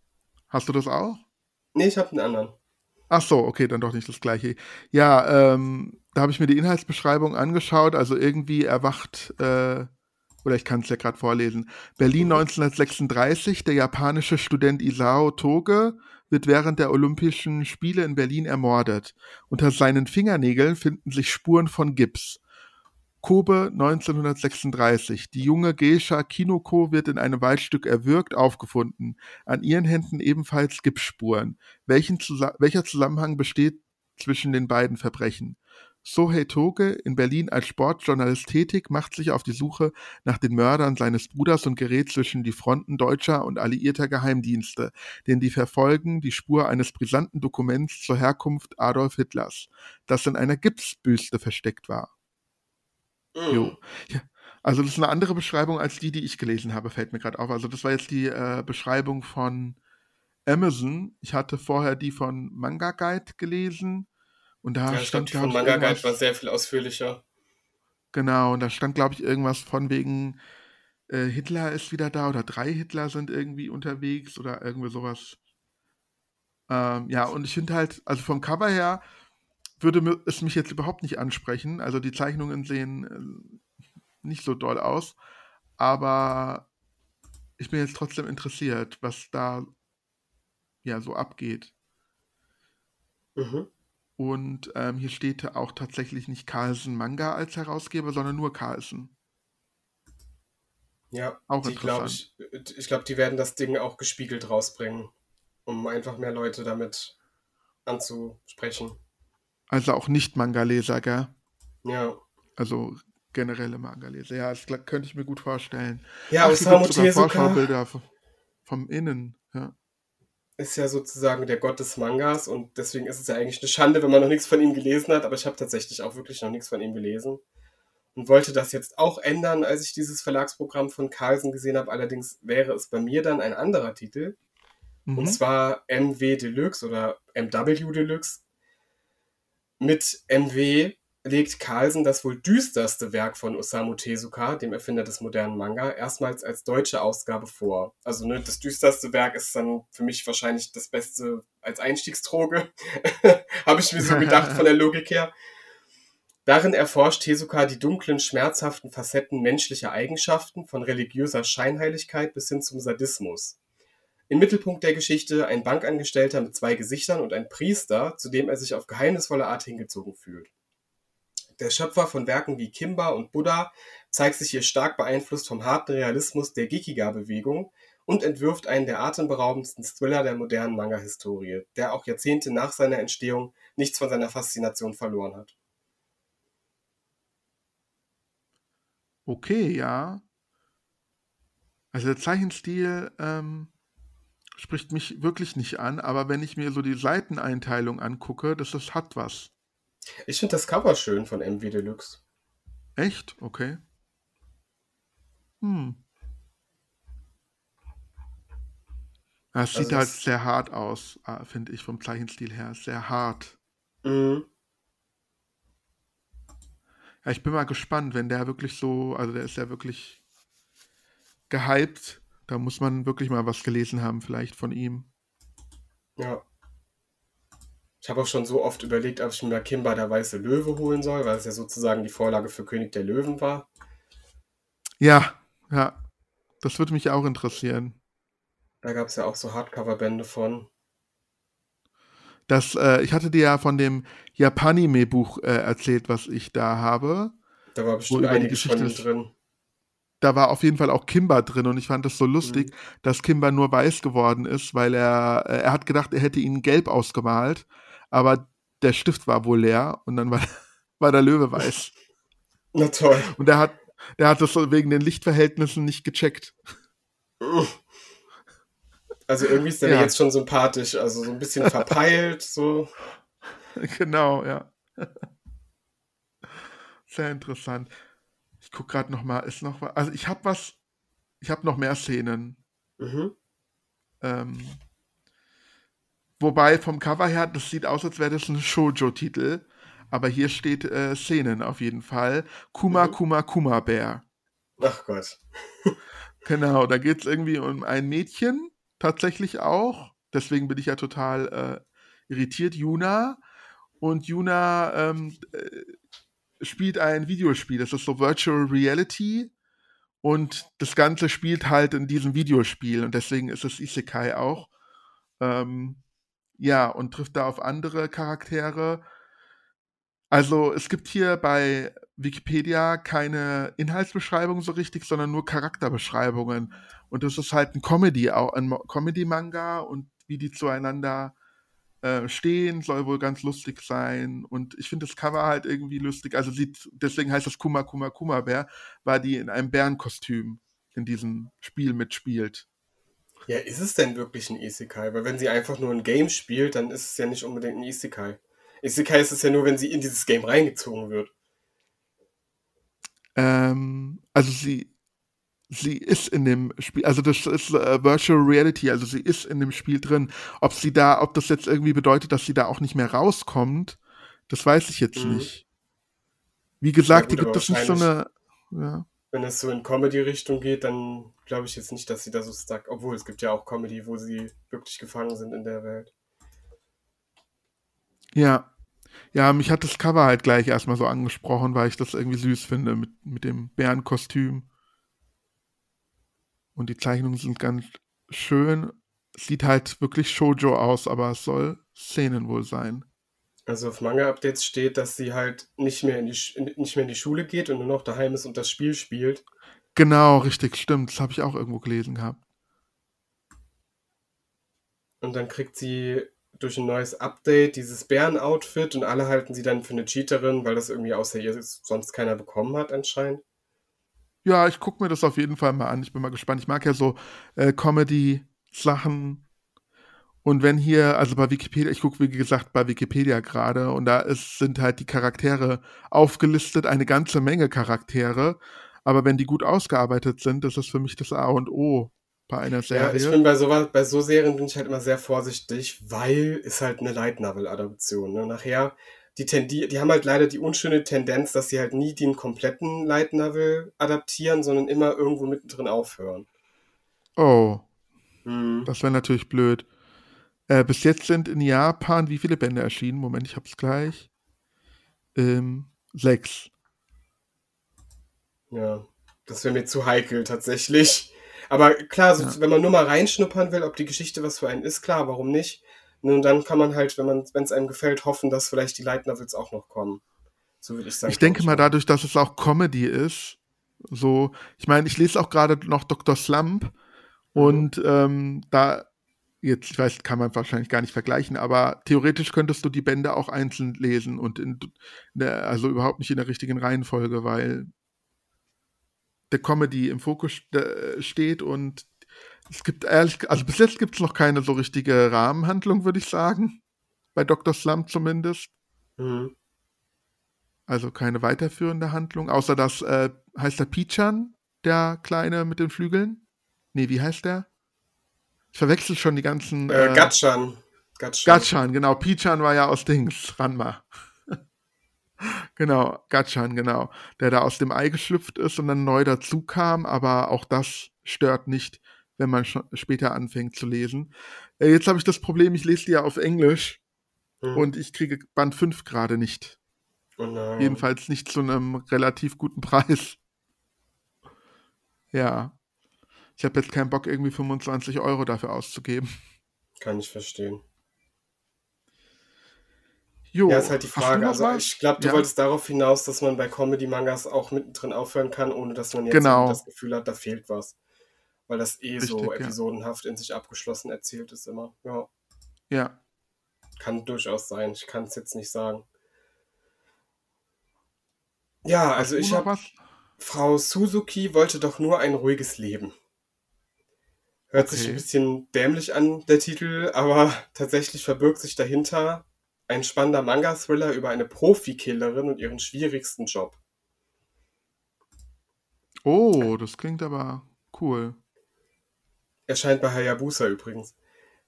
Hast du das auch? Nee, ich habe einen anderen. Ach so, okay, dann doch nicht das gleiche. Ja, ähm, da habe ich mir die Inhaltsbeschreibung angeschaut. Also irgendwie erwacht, äh, oder ich kann es ja gerade vorlesen. Berlin 1936, der japanische Student Isao Toge wird während der Olympischen Spiele in Berlin ermordet. Unter seinen Fingernägeln finden sich Spuren von Gips. Kobe 1936. Die junge Geisha Kinoko wird in einem Waldstück erwürgt aufgefunden. An ihren Händen ebenfalls Gipsspuren. Welchen welcher Zusammenhang besteht zwischen den beiden Verbrechen? Sohei Toge, in Berlin als Sportjournalist tätig, macht sich auf die Suche nach den Mördern seines Bruders und gerät zwischen die Fronten deutscher und alliierter Geheimdienste, denn die verfolgen die Spur eines brisanten Dokuments zur Herkunft Adolf Hitlers, das in einer Gipsbüste versteckt war. Mm. Jo. Ja. Also das ist eine andere Beschreibung als die, die ich gelesen habe, fällt mir gerade auf. Also das war jetzt die äh, Beschreibung von Amazon. Ich hatte vorher die von Manga Guide gelesen und da Ja, glaube, stand, von glaube ich, Manga Guide irgendwas, war sehr viel ausführlicher. genau, und da stand, glaube ich, irgendwas von wegen äh, Hitler ist wieder da oder drei Hitler sind irgendwie unterwegs oder irgendwie sowas. Ähm, ja, und ich finde halt, also vom Cover her würde es mich jetzt überhaupt nicht ansprechen. Also die Zeichnungen sehen äh, nicht so doll aus, aber ich bin jetzt trotzdem interessiert, was da ja so abgeht. Mhm. Und ähm, hier steht auch tatsächlich nicht Carlsen Manga als Herausgeber, sondern nur Carlsen. Ja, Auch die glaube ich, ich glaube, die werden das Ding auch gespiegelt rausbringen, um einfach mehr Leute damit anzusprechen. Also auch nicht Manga-Leser, gell? Ja. Also generelle Manga-Leser. Ja, das könnte ich mir gut vorstellen. Ja, Ach, hier Osamu gibt's sogar Vorschaubilder vom Innen. Ja. Ist ja sozusagen der Gott des Mangas und deswegen ist es ja eigentlich eine Schande, wenn man noch nichts von ihm gelesen hat, aber ich habe tatsächlich auch wirklich noch nichts von ihm gelesen und wollte das jetzt auch ändern, als ich dieses Verlagsprogramm von Carlsen gesehen habe. Allerdings wäre es bei mir dann ein anderer Titel, und Mhm. zwar MW Deluxe oder MW Deluxe. Mit MW legt Carlsen das wohl düsterste Werk von Osamu Tezuka, dem Erfinder des modernen Manga, erstmals als deutsche Ausgabe vor. Also ne, das düsterste Werk ist dann für mich wahrscheinlich das Beste als Einstiegsdroge, habe ich mir so gedacht von der Logik her. Darin erforscht Tezuka die dunklen, schmerzhaften Facetten menschlicher Eigenschaften, von religiöser Scheinheiligkeit bis hin zum Sadismus. Im Mittelpunkt der Geschichte ein Bankangestellter mit zwei Gesichtern und ein Priester, zu dem er sich auf geheimnisvolle Art hingezogen fühlt. Der Schöpfer von Werken wie Kimba und Buddha zeigt sich hier stark beeinflusst vom harten Realismus der Gekiga-Bewegung und entwirft einen der atemberaubendsten Thriller der modernen Manga-Historie, der auch Jahrzehnte nach seiner Entstehung nichts von seiner Faszination verloren hat. Okay, ja. Also der Zeichenstil ähm, spricht mich wirklich nicht an, aber wenn ich mir so die Seiteneinteilung angucke, das ist, hat was. Ich finde das Cover schön von MW Deluxe. Echt? Okay. Hm. Ja, Es Also sieht halt das, sehr hart aus, äh, finde ich, vom Zeichenstil her. Sehr hart. Mhm. Ja, ich bin mal gespannt, wenn der wirklich so, also der ist ja wirklich gehypt. Da muss man wirklich mal was gelesen haben, vielleicht von ihm. ja. Ich habe auch schon so oft überlegt, ob ich mir Kimba der weiße Löwe holen soll, weil es ja sozusagen die Vorlage für König der Löwen war. Ja, ja, das würde mich auch interessieren. Da gab es ja auch so Hardcover-Bände von. Das, äh, ich hatte dir ja von dem Japanime-Buch äh, erzählt, was ich da habe. Da war bestimmt einiges von ihm drin. Da war auf jeden Fall auch Kimber drin und ich fand das so lustig, mhm. dass Kimber nur weiß geworden ist, weil er, äh, er hat gedacht, er hätte ihn gelb ausgemalt, aber der Stift war wohl leer und dann war, war der Löwe weiß. Na toll. Und der hat, der hat das so wegen den Lichtverhältnissen nicht gecheckt. Also irgendwie ist der ja. jetzt schon sympathisch, also so ein bisschen verpeilt, so. Genau, ja. Sehr interessant. Ich gucke gerade noch mal, ist noch was. Also ich habe was, ich habe noch mehr Szenen. Mhm. Ähm, wobei vom Cover her, das sieht aus, als wäre das ein Shoujo-Titel. Aber hier steht äh, Szenen auf jeden Fall. Kuma, mhm. Kuma, Kuma Bär. Ach Gott. genau, da geht es irgendwie um ein Mädchen, tatsächlich auch. Deswegen bin ich ja total äh, irritiert. Juna. Und Juna ähm, äh, spielt ein Videospiel. Das ist so Virtual Reality. Und das Ganze spielt halt in diesem Videospiel. Und deswegen ist es Isekai auch. Ähm, ja, und trifft da auf andere Charaktere. Also es gibt hier bei Wikipedia keine Inhaltsbeschreibung so richtig, sondern nur Charakterbeschreibungen. Und das ist halt ein Comedy, auch ein Comedy-Manga und wie die zueinander äh, stehen, soll wohl ganz lustig sein. Und ich finde das Cover halt irgendwie lustig. Also sieht, deswegen heißt das Kuma Kuma Kuma Bär, weil die in einem Bärenkostüm in diesem Spiel mitspielt. Ja, ist es denn wirklich ein Isekai? Weil wenn sie einfach nur ein Game spielt, dann ist es ja nicht unbedingt ein Isekai. Isekai ist es ja nur, wenn sie in dieses Game reingezogen wird. Ähm, also sie, sie ist in dem Spiel, also das ist äh, Virtual Reality, also sie ist in dem Spiel drin. Ob sie da, ob das jetzt irgendwie bedeutet, dass sie da auch nicht mehr rauskommt, das weiß ich jetzt mhm. nicht. Wie gesagt, ja, gut, hier gibt es nicht so eine. Ja. Wenn es so in Comedy-Richtung geht, dann glaube ich jetzt nicht, dass sie da so stuck, obwohl es gibt ja auch Comedy, wo sie wirklich gefangen sind in der Welt. Ja. Ja, mich hat das Cover halt gleich erstmal so angesprochen, weil ich das irgendwie süß finde mit, mit dem Bärenkostüm. Und die Zeichnungen sind ganz schön. Sieht halt wirklich Shoujo aus, aber es soll Szenen wohl sein. Also auf Manga-Updates steht, dass sie halt nicht mehr, in die, nicht mehr in die Schule geht und nur noch daheim ist und das Spiel spielt. Genau, richtig, stimmt. Das habe ich auch irgendwo gelesen gehabt. Und dann kriegt sie durch ein neues Update dieses Bären-Outfit und alle halten sie dann für eine Cheaterin, weil das irgendwie außer ihr sonst keiner bekommen hat anscheinend. Ja, ich gucke mir das auf jeden Fall mal an. Ich bin mal gespannt. Ich mag ja so äh, Comedy-Sachen. Und wenn hier, also bei Wikipedia, ich gucke wie gesagt bei Wikipedia gerade und da ist, sind halt die Charaktere aufgelistet, eine ganze Menge Charaktere. Aber wenn die gut ausgearbeitet sind, das ist für mich das A und O bei einer Serie. Ja, ich bin bei so, bei so Serien bin ich halt immer sehr vorsichtig, weil es halt eine Light Novel Adaption. Ne? Nachher die, Tendi die haben halt leider die unschöne Tendenz, dass sie halt nie den kompletten Light Novel adaptieren, sondern immer irgendwo mittendrin aufhören. Oh. Hm. Das wäre natürlich blöd. Äh, bis jetzt sind in Japan wie viele Bände erschienen? Moment, ich hab's gleich. Ähm, sechs. Ja, das wäre mir zu heikel tatsächlich. Aber klar, so, ja. wenn man nur mal reinschnuppern will, ob die Geschichte was für einen ist, klar, warum nicht? Und dann kann man halt, wenn es einem gefällt, hoffen, dass vielleicht die Light Novels auch noch kommen. So würde ich sagen. Ich denke mal, dadurch, dass es auch Comedy ist, so, ich meine, ich lese auch gerade noch Dr. Slump mhm. und ähm, da, jetzt, ich weiß, kann man wahrscheinlich gar nicht vergleichen, aber theoretisch könntest du die Bände auch einzeln lesen und in, der, also überhaupt nicht in der richtigen Reihenfolge, weil der Comedy im Fokus steht und es gibt ehrlich, also bis jetzt gibt es noch keine so richtige Rahmenhandlung, würde ich sagen. Bei Dr. Slump zumindest. Mhm. Also keine weiterführende Handlung, außer dass, äh, heißt der Pichan, der Kleine mit den Flügeln? Nee, wie heißt der? Ich verwechsel schon die ganzen. Äh, äh, Gatschan. Gatschan. Gatschan, genau. Pichan war ja aus Dings, Ranma. genau, Gatschan, genau. Der da aus dem Ei geschlüpft ist und dann neu dazu kam, aber auch das stört nicht wenn man später anfängt zu lesen. Äh, jetzt habe ich das Problem, ich lese die ja auf Englisch mhm. und ich kriege Band 5 gerade nicht. Oh Jedenfalls nicht zu einem relativ guten Preis. Ja. Ich habe jetzt keinen Bock, irgendwie 25 Euro dafür auszugeben. Kann ich verstehen. Jo, Ja, ist halt die Frage. Also ich glaube, du Ja, wolltest darauf hinaus, dass man bei Comedy-Mangas auch mittendrin aufhören kann, ohne dass man jetzt genau, das Gefühl hat, da fehlt was. Weil das eh so richtig, ja. episodenhaft in sich abgeschlossen erzählt ist immer. Ja, Ja. kann durchaus sein. Ich kann es jetzt nicht sagen. Ja, also ich habe? Frau Suzuki wollte doch nur ein ruhiges Leben. Hört sich ein Okay. bisschen dämlich an, der Titel, aber tatsächlich verbirgt sich dahinter ein spannender Manga-Thriller über eine Profikillerin und ihren schwierigsten Job. Oh, das klingt aber cool. Erscheint bei Hayabusa übrigens.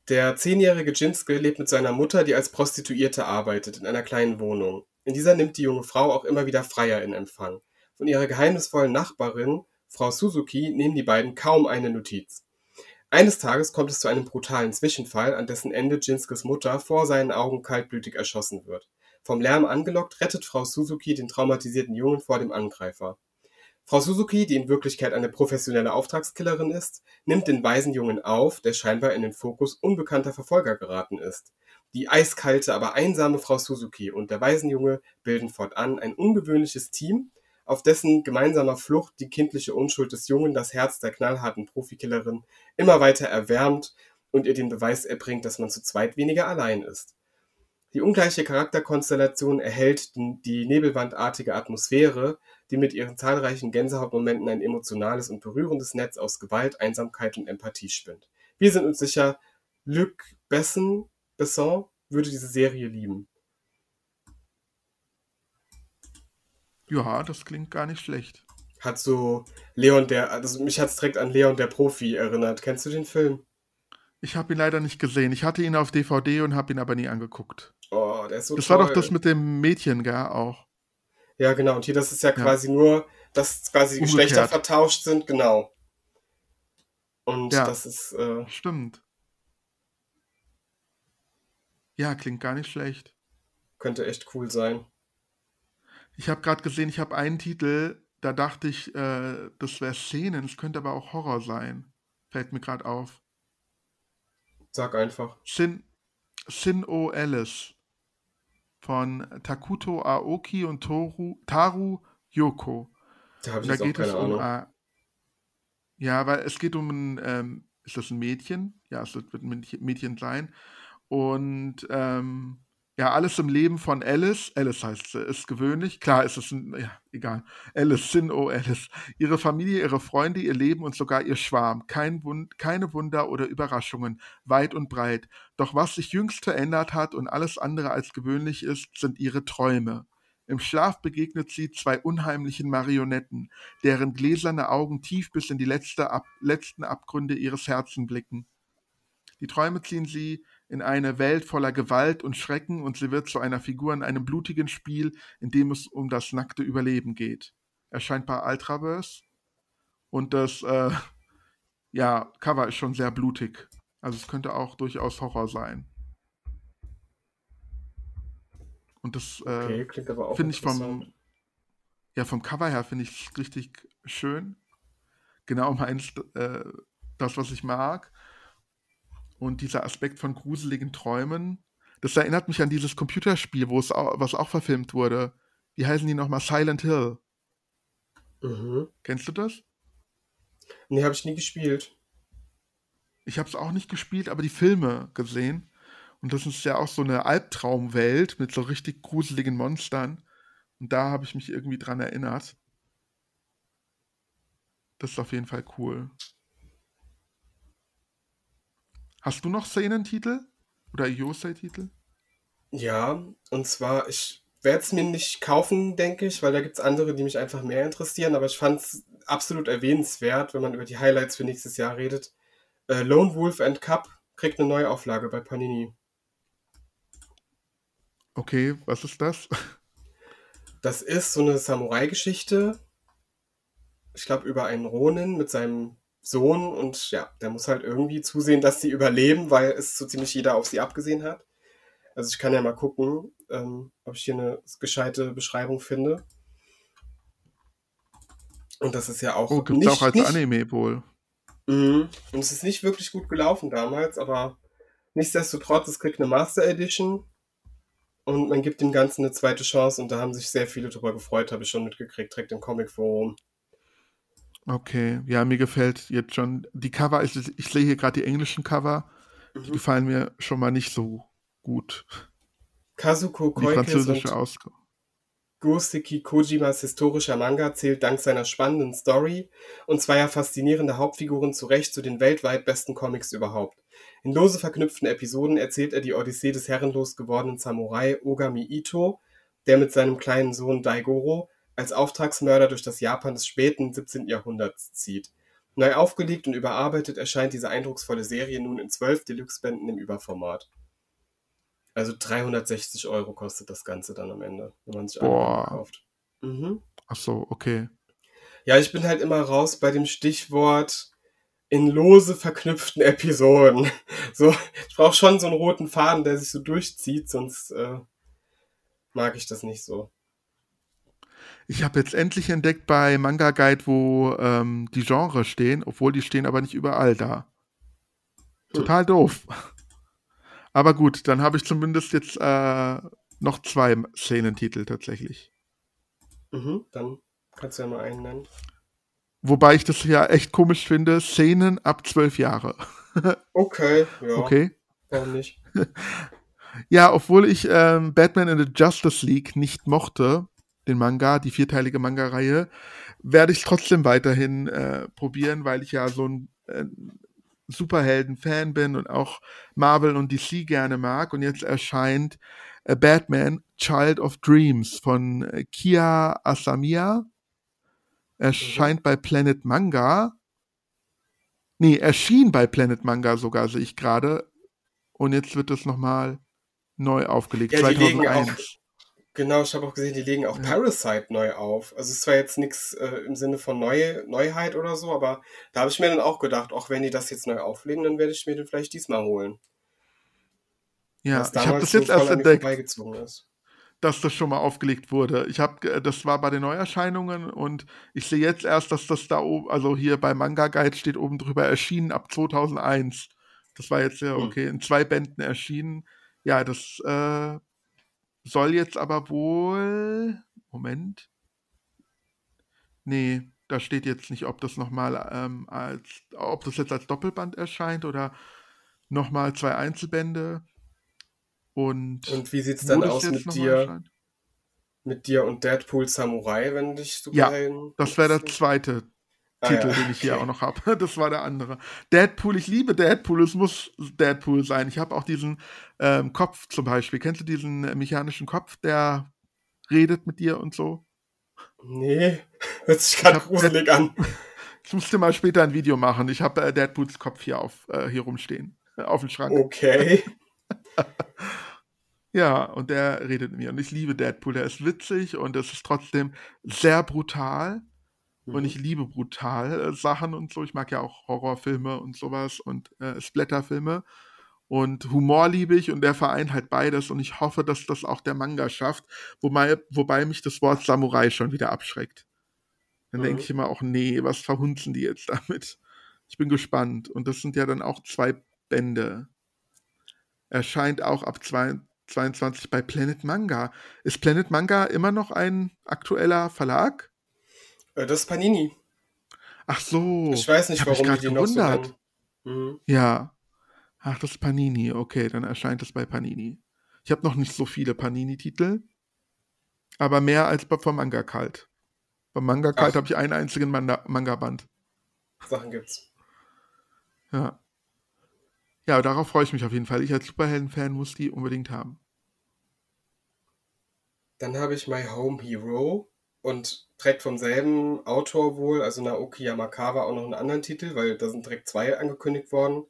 Der zehnjährige Jinsuke lebt mit seiner Mutter, die als Prostituierte arbeitet, in einer kleinen Wohnung. In dieser nimmt die junge Frau auch immer wieder Freier in Empfang. Von ihrer geheimnisvollen Nachbarin, Frau Suzuki, nehmen die beiden kaum eine Notiz. Eines Tages kommt es zu einem brutalen Zwischenfall, an dessen Ende Jinskes Mutter vor seinen Augen kaltblütig erschossen wird. Vom Lärm angelockt, rettet Frau Suzuki den traumatisierten Jungen vor dem Angreifer. Frau Suzuki, die in Wirklichkeit eine professionelle Auftragskillerin ist, nimmt den Waisenjungen auf, der scheinbar in den Fokus unbekannter Verfolger geraten ist. Die eiskalte, aber einsame Frau Suzuki und der Waisenjunge bilden fortan ein ungewöhnliches Team, auf dessen gemeinsamer Flucht die kindliche Unschuld des Jungen das Herz der knallharten Profikillerin immer weiter erwärmt und ihr den Beweis erbringt, dass man zu zweit weniger allein ist. Die ungleiche Charakterkonstellation erhält die nebelwandartige Atmosphäre, die mit ihren zahlreichen Gänsehautmomenten ein emotionales und berührendes Netz aus Gewalt, Einsamkeit und Empathie spinnt. Wir sind uns sicher, Luc Besson, Besson würde diese Serie lieben. Ja, das klingt gar nicht schlecht. Hat so Leon der, also mich hat's direkt an Leon der Profi erinnert. Kennst du den Film? Ich habe ihn leider nicht gesehen. Ich hatte ihn auf DVD und habe ihn aber nie angeguckt. Oh, der ist so Das war doch das toll. mit dem Mädchen, gell, auch. Ja, genau. Und hier, das ist ja Ja, quasi nur, dass quasi die Geschlechter umgekehrt. vertauscht sind, genau. Und Ja, das ist, äh, stimmt. Ja, klingt gar nicht schlecht. könnte echt cool sein. Ich habe gerade gesehen, ich habe einen Titel, da dachte ich, äh, das wäre Szenen, es könnte aber auch Horror sein. Fällt mir gerade auf. Sag einfach. Sin, Sin O Alice von Takuto Aoki und Toru, Taru Yoko. Da habe ich da geht es um, Ahnung. äh, ja, weil es geht um ein, ähm, ist das ein Mädchen? Ja, es wird ein Mädchen Mädchen sein. Und ähm, ja, alles im Leben von Alice, Alice heißt sie, ist gewöhnlich. Klar ist es ein, ja, egal. Alice, Sin, oh Alice. Ihre Familie, ihre Freunde, ihr Leben und sogar ihr Schwarm. Kein Wund, keine Wunder oder Überraschungen, weit und breit. Doch was sich jüngst verändert hat und alles andere als gewöhnlich ist, sind ihre Träume. Im Schlaf begegnet sie zwei unheimlichen Marionetten, deren gläserne Augen tief bis in die letzte Ab letzten Abgründe ihres Herzens blicken. Die Träume ziehen sie in eine Welt voller Gewalt und Schrecken und sie wird zu einer Figur in einem blutigen Spiel, in dem es um das nackte Überleben geht. Erscheint bei Ultraverse und das äh, ja, Cover ist schon sehr blutig. Also es könnte auch durchaus Horror sein. Und das äh, Okay, finde ich vom, ja, vom Cover her finde ich es richtig schön. Genau meins, äh, das, was ich mag. Und dieser Aspekt von gruseligen Träumen, das erinnert mich an dieses Computerspiel, wo es auch, was auch verfilmt wurde. Wie heißen die nochmal? Silent Hill. Mhm. Kennst du das? Nee, habe ich nie gespielt. Ich habe es auch nicht gespielt, aber die Filme gesehen. Und das ist ja auch so eine Albtraumwelt mit so richtig gruseligen Monstern. Und da habe ich mich irgendwie dran erinnert. Das ist auf jeden Fall cool. Hast du noch Szenentitel? Oder Yosei-Titel? Ja, und zwar, ich werde es mir nicht kaufen, denke ich, weil da gibt es andere, die mich einfach mehr interessieren, aber ich fand es absolut erwähnenswert, wenn man über die Highlights für nächstes Jahr redet. Äh, Lone Wolf and Cup kriegt eine Neuauflage bei Panini. Okay, was ist das? Das ist so eine Samurai-Geschichte. Ich glaube, über einen Ronin mit seinem Sohn und ja, der muss halt irgendwie zusehen, dass sie überleben, weil es so ziemlich jeder auf sie abgesehen hat. Also ich kann ja mal gucken, ähm, ob ich hier eine gescheite Beschreibung finde. Und das ist ja auch Oh, gibt's auch nicht, als nicht, Anime wohl. Mhm. Und es ist nicht wirklich gut gelaufen damals, aber nichtsdestotrotz, es kriegt eine Master Edition. und man gibt dem Ganzen eine zweite Chance und da haben sich sehr viele drüber gefreut, habe ich schon mitgekriegt, direkt im Comic-Forum. Okay, ja, mir gefällt jetzt schon die Cover. Ich, ich sehe hier gerade die englischen Cover. Die Mhm. gefallen mir schon mal nicht so gut. Kazuko Die Koikes französische Ausgabe. Goseki Kojimas historischer Manga zählt dank seiner spannenden Story und zweier faszinierender Hauptfiguren zu Recht zu den weltweit besten Comics überhaupt. In lose verknüpften Episoden erzählt er die Odyssee des herrenlos gewordenen Samurai Ogami Ito, der mit seinem kleinen Sohn Daigoro als Auftragsmörder durch das Japan des späten 17. Jahrhunderts zieht. Neu aufgelegt und überarbeitet erscheint diese eindrucksvolle Serie nun in zwölf Deluxe-Bänden im Überformat. Also 360 Euro kostet das Ganze dann am Ende, wenn man sich Boah. Kauft. Mhm. Ach so, okay. Ja, ich bin halt immer raus bei dem Stichwort in lose verknüpften Episoden. So, ich brauche schon so einen roten Faden, der sich so durchzieht, sonst äh, mag ich das nicht so. Ich habe jetzt endlich entdeckt bei Manga Guide, wo ähm, die Genres stehen, obwohl die stehen aber nicht überall da. Total doof. Aber gut, dann habe ich zumindest jetzt äh, noch zwei Szenentitel tatsächlich. Mhm, dann kannst du ja mal einen nennen. Wobei ich das ja echt komisch finde, Szenen ab zwölf Jahre. Okay, ja, Okay. warum nicht? Ja, obwohl ich ähm, Batman in the Justice League nicht mochte, den Manga, die vierteilige Manga-Reihe, werde ich trotzdem weiterhin äh, probieren, weil ich ja so ein äh, Superhelden-Fan bin und auch Marvel und DC gerne mag. Und jetzt erscheint äh, Batman Child of Dreams von äh, Kia Asamiya. Erscheint bei Planet Manga. Nee, erschien bei Planet Manga sogar, sehe ich gerade. Und jetzt wird es nochmal neu aufgelegt. Ja, die legen 2001. Genau, ich habe auch gesehen, die legen auch. Parasite neu auf. Also es ist zwar jetzt nichts äh, im Sinne von Neu Neuheit oder so, aber da habe ich mir dann auch gedacht, auch wenn die das jetzt neu auflegen, dann werde ich mir den vielleicht diesmal holen. Ja, ich habe das jetzt erst entdeckt, dass das schon mal aufgelegt wurde. Ich habe, das war bei den Neuerscheinungen und ich sehe jetzt erst, dass das da oben, also hier bei Manga Guide steht oben drüber erschienen ab 2001. Das war jetzt ja Hm. okay in zwei Bänden erschienen. Ja, das äh, soll jetzt aber wohl. Moment. Nee, da steht jetzt nicht, ob das nochmal ähm, als, ob das jetzt als Doppelband erscheint oder nochmal zwei Einzelbände. Und, Und wie sieht's wo dann aus mit dir, erscheint? mit dir und Deadpool Samurai, wenn dich Ja, Superhelden Das wäre der zweite Titel, ja, den ich hier okay. auch noch habe. Das war der andere. Deadpool, ich liebe Deadpool, es muss Deadpool sein. Ich habe auch diesen ähm, Kopf zum Beispiel. Kennst du diesen äh, mechanischen Kopf, der redet mit dir und so? Nee, hört sich gerade gruselig an. Ich musste mal später ein Video machen. Ich habe äh, Deadpools Kopf hier auf äh, hier rumstehen. äh, Auf dem Schrank. Okay. Ja, und der redet mit mir. Und ich liebe Deadpool. Der ist witzig und es ist trotzdem sehr brutal. Und Mhm. ich liebe brutal äh, Sachen und so. Ich mag ja auch Horrorfilme und sowas und äh, Splatterfilme. Und Humor liebe ich und der vereint halt beides. Und ich hoffe, dass das auch der Manga schafft. Wobei, wobei mich das Wort Samurai schon wieder abschreckt. Dann denke Mhm. ich immer auch, nee, was verhunzen die jetzt damit? Ich bin gespannt. Und das sind ja dann auch zwei Bände. Erscheint auch ab zwei- 22 bei Planet Manga. Ist Planet Manga immer noch ein aktueller Verlag? Äh, Das ist Panini. Ach so. Ich weiß nicht, hab warum grad die die noch so gewundert. Mhm. Ja. Ach, das ist Panini. Okay, dann erscheint es bei Panini. Ich habe noch nicht so viele Panini-Titel, aber mehr als bei- vom Manga Kalt. Beim Manga Kalt habe ich einen einzigen Manga- Manga-Band. Sachen gibt's. Ja. Ja, darauf freue ich mich auf jeden Fall. Ich als Superhelden-Fan muss die unbedingt haben. Dann habe ich My Home Hero und direkt vom selben Autor wohl, also Naoki Yamakawa, auch noch einen anderen Titel, weil da sind direkt zwei angekündigt worden.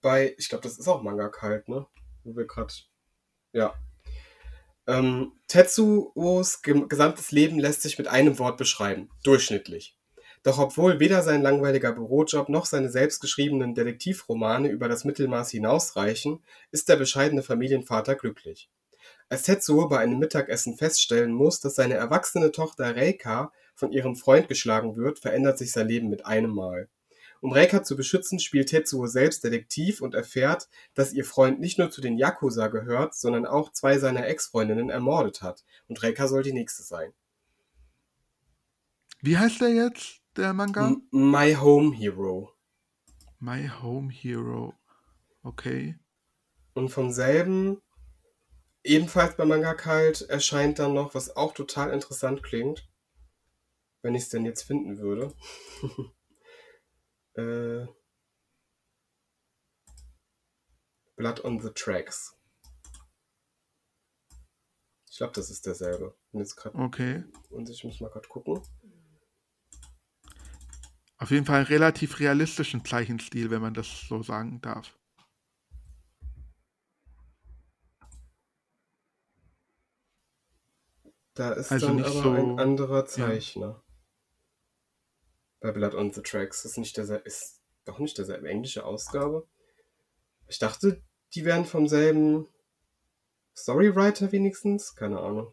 Bei, ich glaube, das ist auch Manga kalt, ne? Wo wir gerade. Ja. Ähm, Tetsuos gesamtes Leben lässt sich mit einem Wort beschreiben. Durchschnittlich. Doch obwohl weder sein langweiliger Bürojob noch seine selbstgeschriebenen Detektivromane über das Mittelmaß hinausreichen, ist der bescheidene Familienvater glücklich. Als Tetsuo bei einem Mittagessen feststellen muss, dass seine erwachsene Tochter Reika von ihrem Freund geschlagen wird, verändert sich sein Leben mit einem Mal. Um Reika zu beschützen, spielt Tetsuo selbst Detektiv und erfährt, dass ihr Freund nicht nur zu den Yakuza gehört, sondern auch zwei seiner Ex-Freundinnen ermordet hat. Und Reika soll die nächste sein. Wie heißt der jetzt, der Manga? My Home Hero. My Home Hero. Okay. Und vom selben, ebenfalls bei Manga Kalt, erscheint dann noch, was auch total interessant klingt. Wenn ich es denn jetzt finden würde. äh, Blood on the Tracks. Ich glaube, das ist derselbe. Bin jetzt gerade Okay. und ich muss mal gerade gucken. Auf jeden Fall einen relativ realistischen Zeichenstil, wenn man das so sagen darf. Da ist Also dann nicht aber so- ein anderer Zeichner. Bei Blood on the Tracks. Ist nicht derselbe, ist doch nicht derselbe englische Ausgabe. Ich dachte, die wären vom selben Storywriter wenigstens. Keine Ahnung.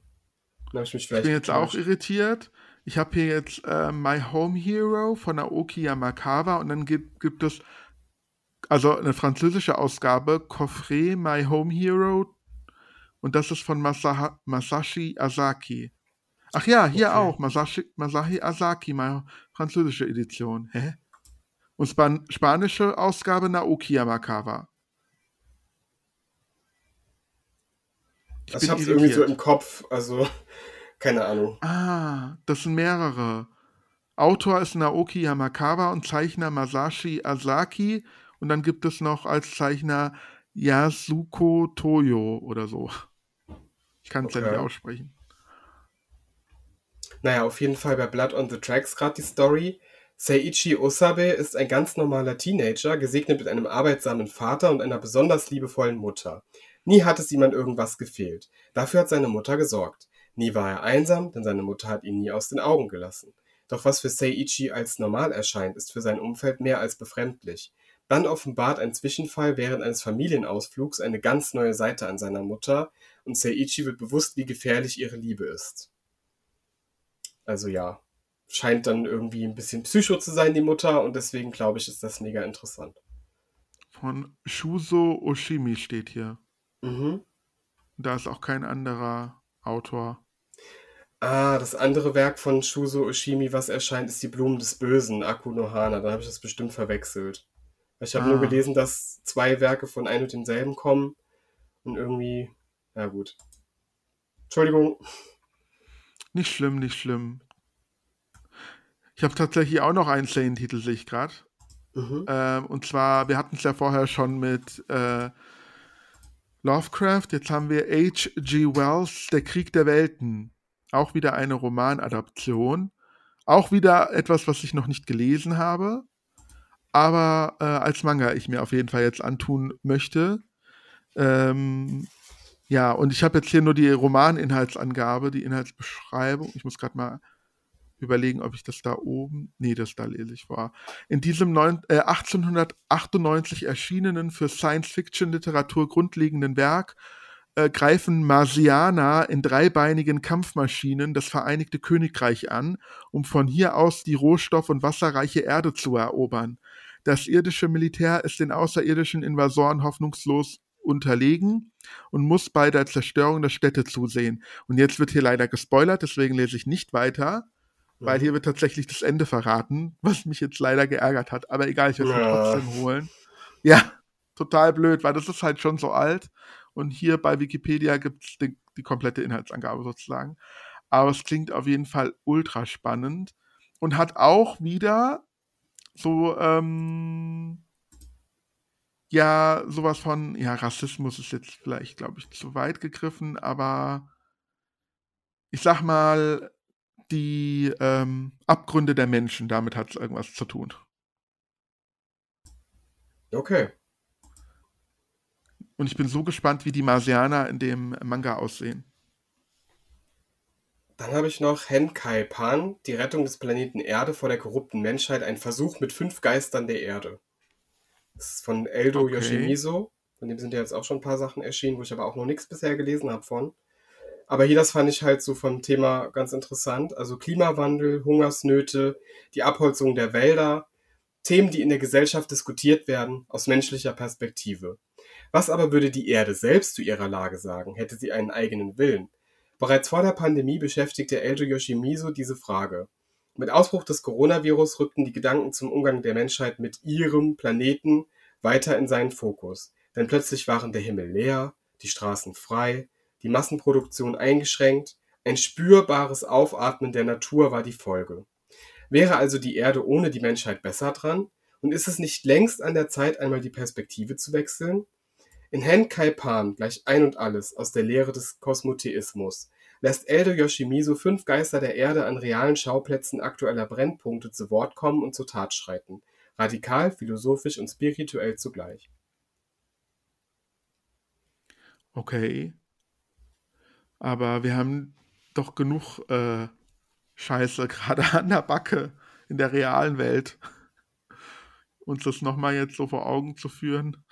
Dann ich mich Ich vielleicht bin jetzt auch irritiert. Ich habe hier jetzt äh, My Home Hero von Naoki Yamakawa und dann gibt, gibt es also eine französische Ausgabe, Coffret My Home Hero und das ist von Masaha, Masashi Asaki. Ach ja, hier Okay. auch, Masashi, Masashi Asaki, meine französische Edition. Hä? Und Span spanische Ausgabe Naoki Yamakawa. Ich Also ich habe irgendwie so im Kopf. Also, keine Ahnung. Ah, das sind mehrere. Autor ist Naoki Yamakawa und Zeichner Masashi Asaki. Und dann gibt es noch als Zeichner Yasuko Toyo oder so. Ich kann es ja Okay. nicht aussprechen. Naja, auf jeden Fall bei Blood on the Tracks gerade die Story. Seiichi Osabe ist ein ganz normaler Teenager, gesegnet mit einem arbeitsamen Vater und einer besonders liebevollen Mutter. Nie hat es ihm an irgendwas gefehlt. Dafür hat seine Mutter gesorgt. Nie war er einsam, denn seine Mutter hat ihn nie aus den Augen gelassen. Doch was für Seiichi als normal erscheint, ist für sein Umfeld mehr als befremdlich. Dann offenbart ein Zwischenfall während eines Familienausflugs eine ganz neue Seite an seiner Mutter und Seiichi wird bewusst, wie gefährlich ihre Liebe ist. Also ja, scheint dann irgendwie ein bisschen Psycho zu sein, die Mutter, und deswegen glaube ich, ist das mega interessant. Von Shuzo Oshimi steht hier. Mhm. Da ist auch kein anderer Autor. Ah, das andere Werk von Shuzo Oshimi, was erscheint, ist die Blumen des Bösen, Aku no Hana. Dann habe ich das bestimmt verwechselt. Ich habe Ah. nur gelesen, dass zwei Werke von ein und demselben kommen und irgendwie, ja gut. Entschuldigung. Nicht schlimm, nicht schlimm. Ich habe tatsächlich auch noch einen Serientitel, sehe ich gerade. Mhm. Ähm, und zwar, wir hatten es ja vorher schon mit äh, Lovecraft, jetzt haben wir H.G. Wells, Der Krieg der Welten. Auch wieder eine Romanadaption. Auch wieder etwas, was ich noch nicht gelesen habe, aber äh, als Manga ich mir auf jeden Fall jetzt antun möchte. Ähm, ja, und ich habe jetzt hier nur die Romaninhaltsangabe, die Inhaltsbeschreibung. Ich muss gerade mal überlegen, ob ich das da oben. Nee, das da lese ich vor. In diesem neun, äh, 1898 erschienenen für Science-Fiction-Literatur grundlegenden Werk äh, greifen Marsianer in dreibeinigen Kampfmaschinen das Vereinigte Königreich an, um von hier aus die rohstoff- und wasserreiche Erde zu erobern. Das irdische Militär ist den außerirdischen Invasoren hoffnungslos unterlegen und muss bei der Zerstörung der Städte zusehen. Und jetzt wird hier leider gespoilert, deswegen lese ich nicht weiter, weil Mhm. hier wird tatsächlich das Ende verraten, was mich jetzt leider geärgert hat. Aber egal, ich werde es Ja. trotzdem holen. Ja, total blöd, weil das ist halt schon so alt. Und hier bei Wikipedia gibt es die, die komplette Inhaltsangabe sozusagen. Aber es klingt auf jeden Fall ultra spannend und hat auch wieder so, ähm, ja, sowas von, ja, Rassismus ist jetzt vielleicht, glaube ich, zu weit gegriffen, aber ich sag mal, die ähm, Abgründe der Menschen, damit hat es irgendwas zu tun. Okay. Und ich bin so gespannt, wie die Marsianer in dem Manga aussehen. Dann habe ich noch Henkai Pan, die Rettung des Planeten Erde vor der korrupten Menschheit, ein Versuch mit fünf Geistern der Erde. Das ist von Eldo Okay. Yoshimizo. Von dem sind ja jetzt auch schon ein paar Sachen erschienen, wo ich aber auch noch nichts bisher gelesen habe von. Aber hier, das fand ich halt so vom Thema ganz interessant. Also Klimawandel, Hungersnöte, die Abholzung der Wälder, Themen, die in der Gesellschaft diskutiert werden, aus menschlicher Perspektive. Was aber würde die Erde selbst zu ihrer Lage sagen, hätte sie einen eigenen Willen? Bereits vor der Pandemie beschäftigte Eldo Yoshimizu diese Frage. Mit Ausbruch des Coronavirus rückten die Gedanken zum Umgang der Menschheit mit ihrem Planeten weiter in seinen Fokus. Denn plötzlich waren der Himmel leer, die Straßen frei, die Massenproduktion eingeschränkt, ein spürbares Aufatmen der Natur war die Folge. Wäre also die Erde ohne die Menschheit besser dran? Und ist es nicht längst an der Zeit, einmal die Perspektive zu wechseln? In Hen Kai Pan, gleich ein und alles, aus der Lehre des Kosmotheismus, lässt Eldo Yoshimizu fünf Geister der Erde an realen Schauplätzen aktueller Brennpunkte zu Wort kommen und zur Tat schreiten. Radikal, philosophisch und spirituell zugleich. Okay. Aber wir haben doch genug äh, Scheiße gerade an der Backe in der realen Welt. Uns das nochmal jetzt so vor Augen zu führen.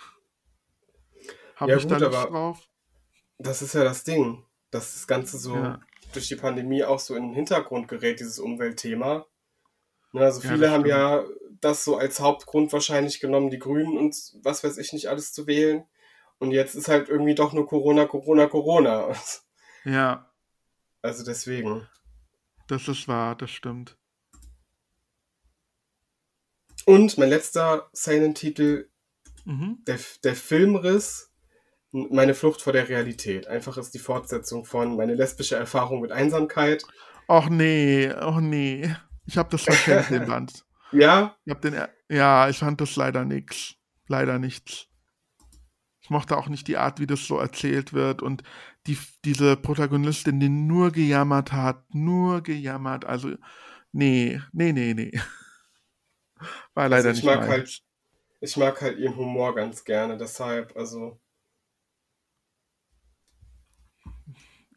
Habe Ja ich da gut, Lust aber drauf? das ist ja das Ding, dass das Ganze so Ja. durch die Pandemie auch so in den Hintergrund gerät, dieses Umweltthema. Ne, also Ja, viele das haben ja das so als Hauptgrund wahrscheinlich genommen, die Grünen und was weiß ich nicht alles zu wählen. Und jetzt ist halt irgendwie doch nur Corona, Corona, Corona. Ja, Also deswegen. das ist wahr, das stimmt. Und mein letzter Seinen-Titel, Mhm. der, der Filmriss, meine Flucht vor der Realität. Einfach ist die Fortsetzung von meine lesbische Erfahrung mit Einsamkeit. Och nee, och nee. Ich habe das verschenkt, den Band. Ja, Ich hab den, ja, ich fand das leider nix. Leider nichts. Ich mochte auch nicht die Art, wie das so erzählt wird und die, diese Protagonistin, die nur gejammert hat, nur gejammert. Also, nee, nee, nee, nee. War leider also ich nicht mag meins. halt, ich mag halt ihren Humor ganz gerne, deshalb, also.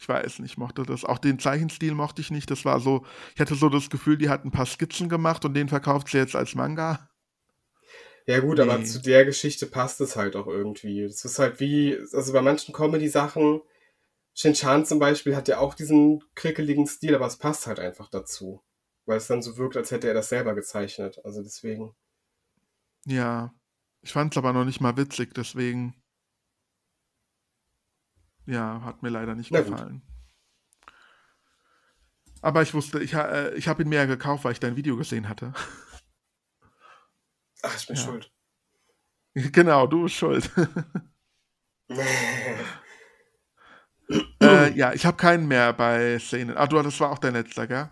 Ich weiß nicht, ich mochte das. Auch den Zeichenstil mochte ich nicht. Das war so, ich hatte so das Gefühl, die hat ein paar Skizzen gemacht und den verkauft sie jetzt als Manga. Ja gut, aber Nee. zu der Geschichte passt es halt auch irgendwie. Es ist halt wie, also bei manchen Comedy-Sachen, Shin-Chan zum Beispiel hat ja auch diesen krickeligen Stil, aber es passt halt einfach dazu. Weil es dann so wirkt, als hätte er das selber gezeichnet. Also deswegen. Ja, ich fand es aber noch nicht mal witzig, deswegen. Ja, hat mir leider nicht Na gut. gefallen. Aber ich wusste, ich, äh, ich habe ihn mir ja gekauft, weil ich dein Video gesehen hatte. Ach, ich bin Ja. schuld. genau, du bist schuld. äh, ja, ich habe keinen mehr bei Szenen. Ah, du, das war auch dein letzter, gell?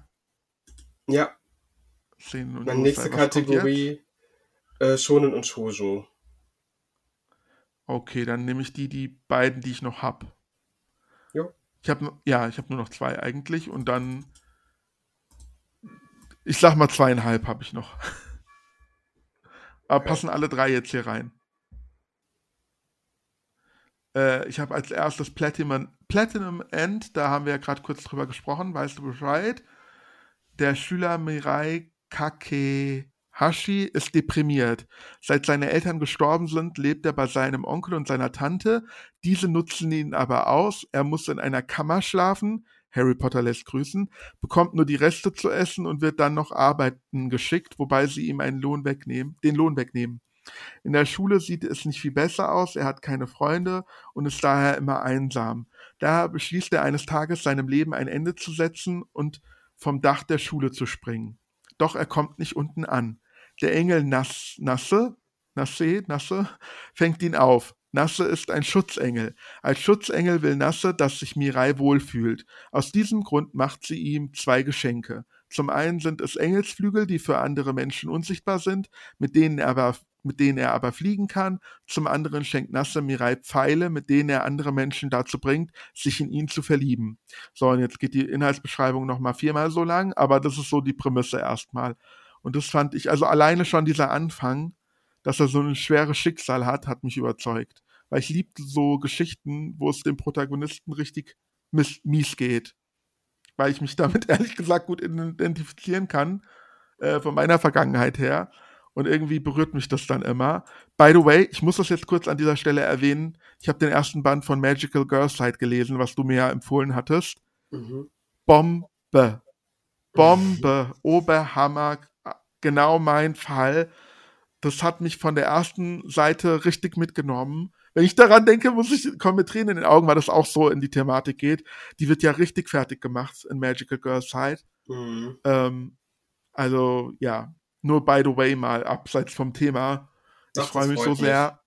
ja, Szenen und meine nächste? Kategorie, äh, Shonen und Shoujo. Okay, dann nehme ich die, die beiden, die ich noch habe. Ich habe ja, ich habe nur noch zwei eigentlich und dann ich sag mal zweieinhalb habe ich noch. Aber Okay. passen alle drei jetzt hier rein. Äh, ich habe als erstes Platinum, Platinum End, da haben wir ja gerade kurz drüber gesprochen, weißt du Bescheid? Der Schüler Mirai Kakehashi ist deprimiert. Seit seine Eltern gestorben sind, lebt er bei seinem Onkel und seiner Tante. Diese nutzen ihn aber aus. Er muss in einer Kammer schlafen. Harry Potter lässt grüßen, bekommt nur die Reste zu essen und wird dann noch arbeiten geschickt, wobei sie ihm einen Lohn wegnehmen, den Lohn wegnehmen. In der Schule sieht es nicht viel besser aus, er hat keine Freunde und ist daher immer einsam. Daher beschließt er eines Tages seinem Leben ein Ende zu setzen und vom Dach der Schule zu springen. Doch er kommt nicht unten an. Der Engel Nas, Nasse, Nasse, Nasse, fängt ihn auf. Nasse ist ein Schutzengel. Als Schutzengel will Nasse, dass sich Mirai wohlfühlt. Aus diesem Grund macht sie ihm zwei Geschenke. Zum einen sind es Engelsflügel, die für andere Menschen unsichtbar sind, mit denen er aber, mit denen er aber fliegen kann. Zum anderen schenkt Nasse Mirai Pfeile, mit denen er andere Menschen dazu bringt, sich in ihn zu verlieben. So, und jetzt geht die Inhaltsbeschreibung nochmal viermal so lang, aber das ist so die Prämisse erstmal. Und das fand ich, also alleine schon dieser Anfang, dass er so ein schweres Schicksal hat, hat mich überzeugt. Weil ich liebte so Geschichten, wo es dem Protagonisten richtig mies geht. Weil ich mich damit ehrlich gesagt gut identifizieren kann, äh, von meiner Vergangenheit her. Und irgendwie berührt mich das dann immer. By the way, ich muss das jetzt kurz an dieser Stelle erwähnen. Ich habe den ersten Band von Magical Girl Side gelesen, was du mir ja empfohlen hattest. Mhm. Bombe. Bombe. Oberhammer. Genau mein Fall. das hat mich von der ersten Seite richtig mitgenommen. Wenn ich daran denke, muss ich, kommen mit Tränen in den Augen, weil das auch so in die Thematik geht. Die wird ja richtig fertig gemacht in Magical Girl Side. Mhm. Ähm, also, ja, nur by the way mal, abseits vom Thema. Ich freue mich so mich. sehr.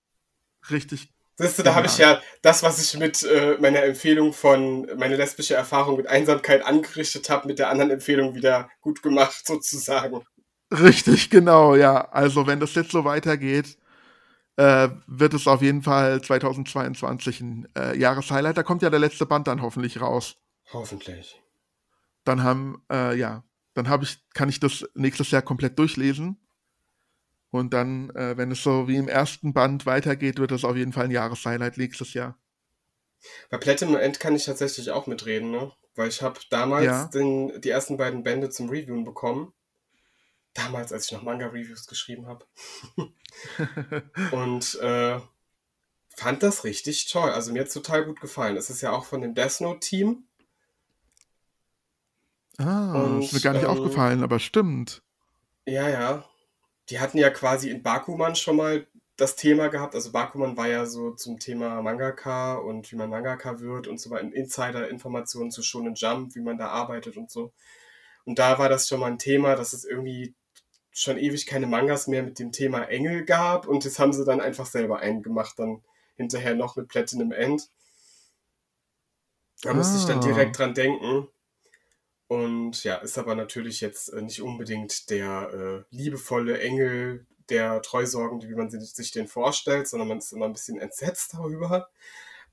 Richtig. Siehst du, da habe ich ja das, was ich mit äh, meiner Empfehlung von meine lesbische Erfahrung mit Einsamkeit angerichtet habe, mit der anderen Empfehlung wieder gut gemacht, sozusagen. Richtig, genau, ja. Also wenn das jetzt so weitergeht, äh, wird es auf jeden Fall 2022 ein äh, Jahreshighlight. Da kommt ja der letzte Band dann hoffentlich raus. Hoffentlich. Dann haben, äh, ja, dann habe ich, kann ich das nächstes Jahr komplett durchlesen. Und dann, äh, wenn es so wie im ersten Band weitergeht, wird es auf jeden Fall ein Jahreshighlight nächstes Jahr. Bei Platinum End kann ich tatsächlich auch mitreden, ne? Weil ich habe damals ja. den, die ersten beiden Bände zum Reviewen bekommen damals, als ich noch Manga-Reviews geschrieben habe. und äh, fand das richtig toll. Also mir hat es total gut gefallen. Es ist ja auch von dem Death Note-Team. Ah, und, ist mir gar nicht ähm, aufgefallen, aber stimmt. Ja, ja. Die hatten ja quasi in Bakuman schon mal das Thema gehabt. Also Bakuman war ja so zum Thema Mangaka und wie man Mangaka wird und so weiter. Insider-Informationen zu Shonen Jump, wie man da arbeitet und so. Und da war das schon mal ein Thema, dass es irgendwie schon ewig keine Mangas mehr mit dem Thema Engel gab und das haben sie dann einfach selber eingemacht, dann hinterher noch mit Platinum End. Da ah. musste ich dann direkt dran denken. Und ja, ist aber natürlich jetzt äh, nicht unbedingt der äh, liebevolle Engel, der Treusorgende, wie man sich den vorstellt, sondern man ist immer ein bisschen entsetzt darüber,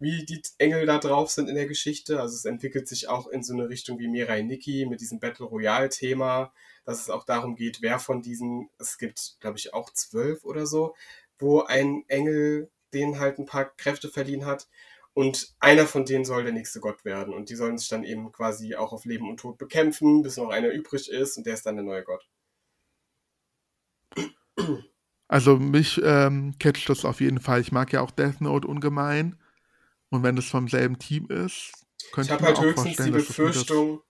wie die Engel da drauf sind in der Geschichte. Also es entwickelt sich auch in so eine Richtung wie Mirai Nikki mit diesem Battle Royale Thema, dass es auch darum geht, wer von diesen, es gibt, glaube ich, auch zwölf oder so, wo ein Engel denen halt ein paar Kräfte verliehen hat. Und einer von denen soll der nächste Gott werden. Und die sollen sich dann eben quasi auch auf Leben und Tod bekämpfen, bis noch einer übrig ist und der ist dann der neue Gott. Also mich ähm, catcht das auf jeden Fall. Ich mag ja auch Death Note ungemein. Und wenn es vom selben Team ist, könnte ich, ich habe halt höchstens die Befürchtung,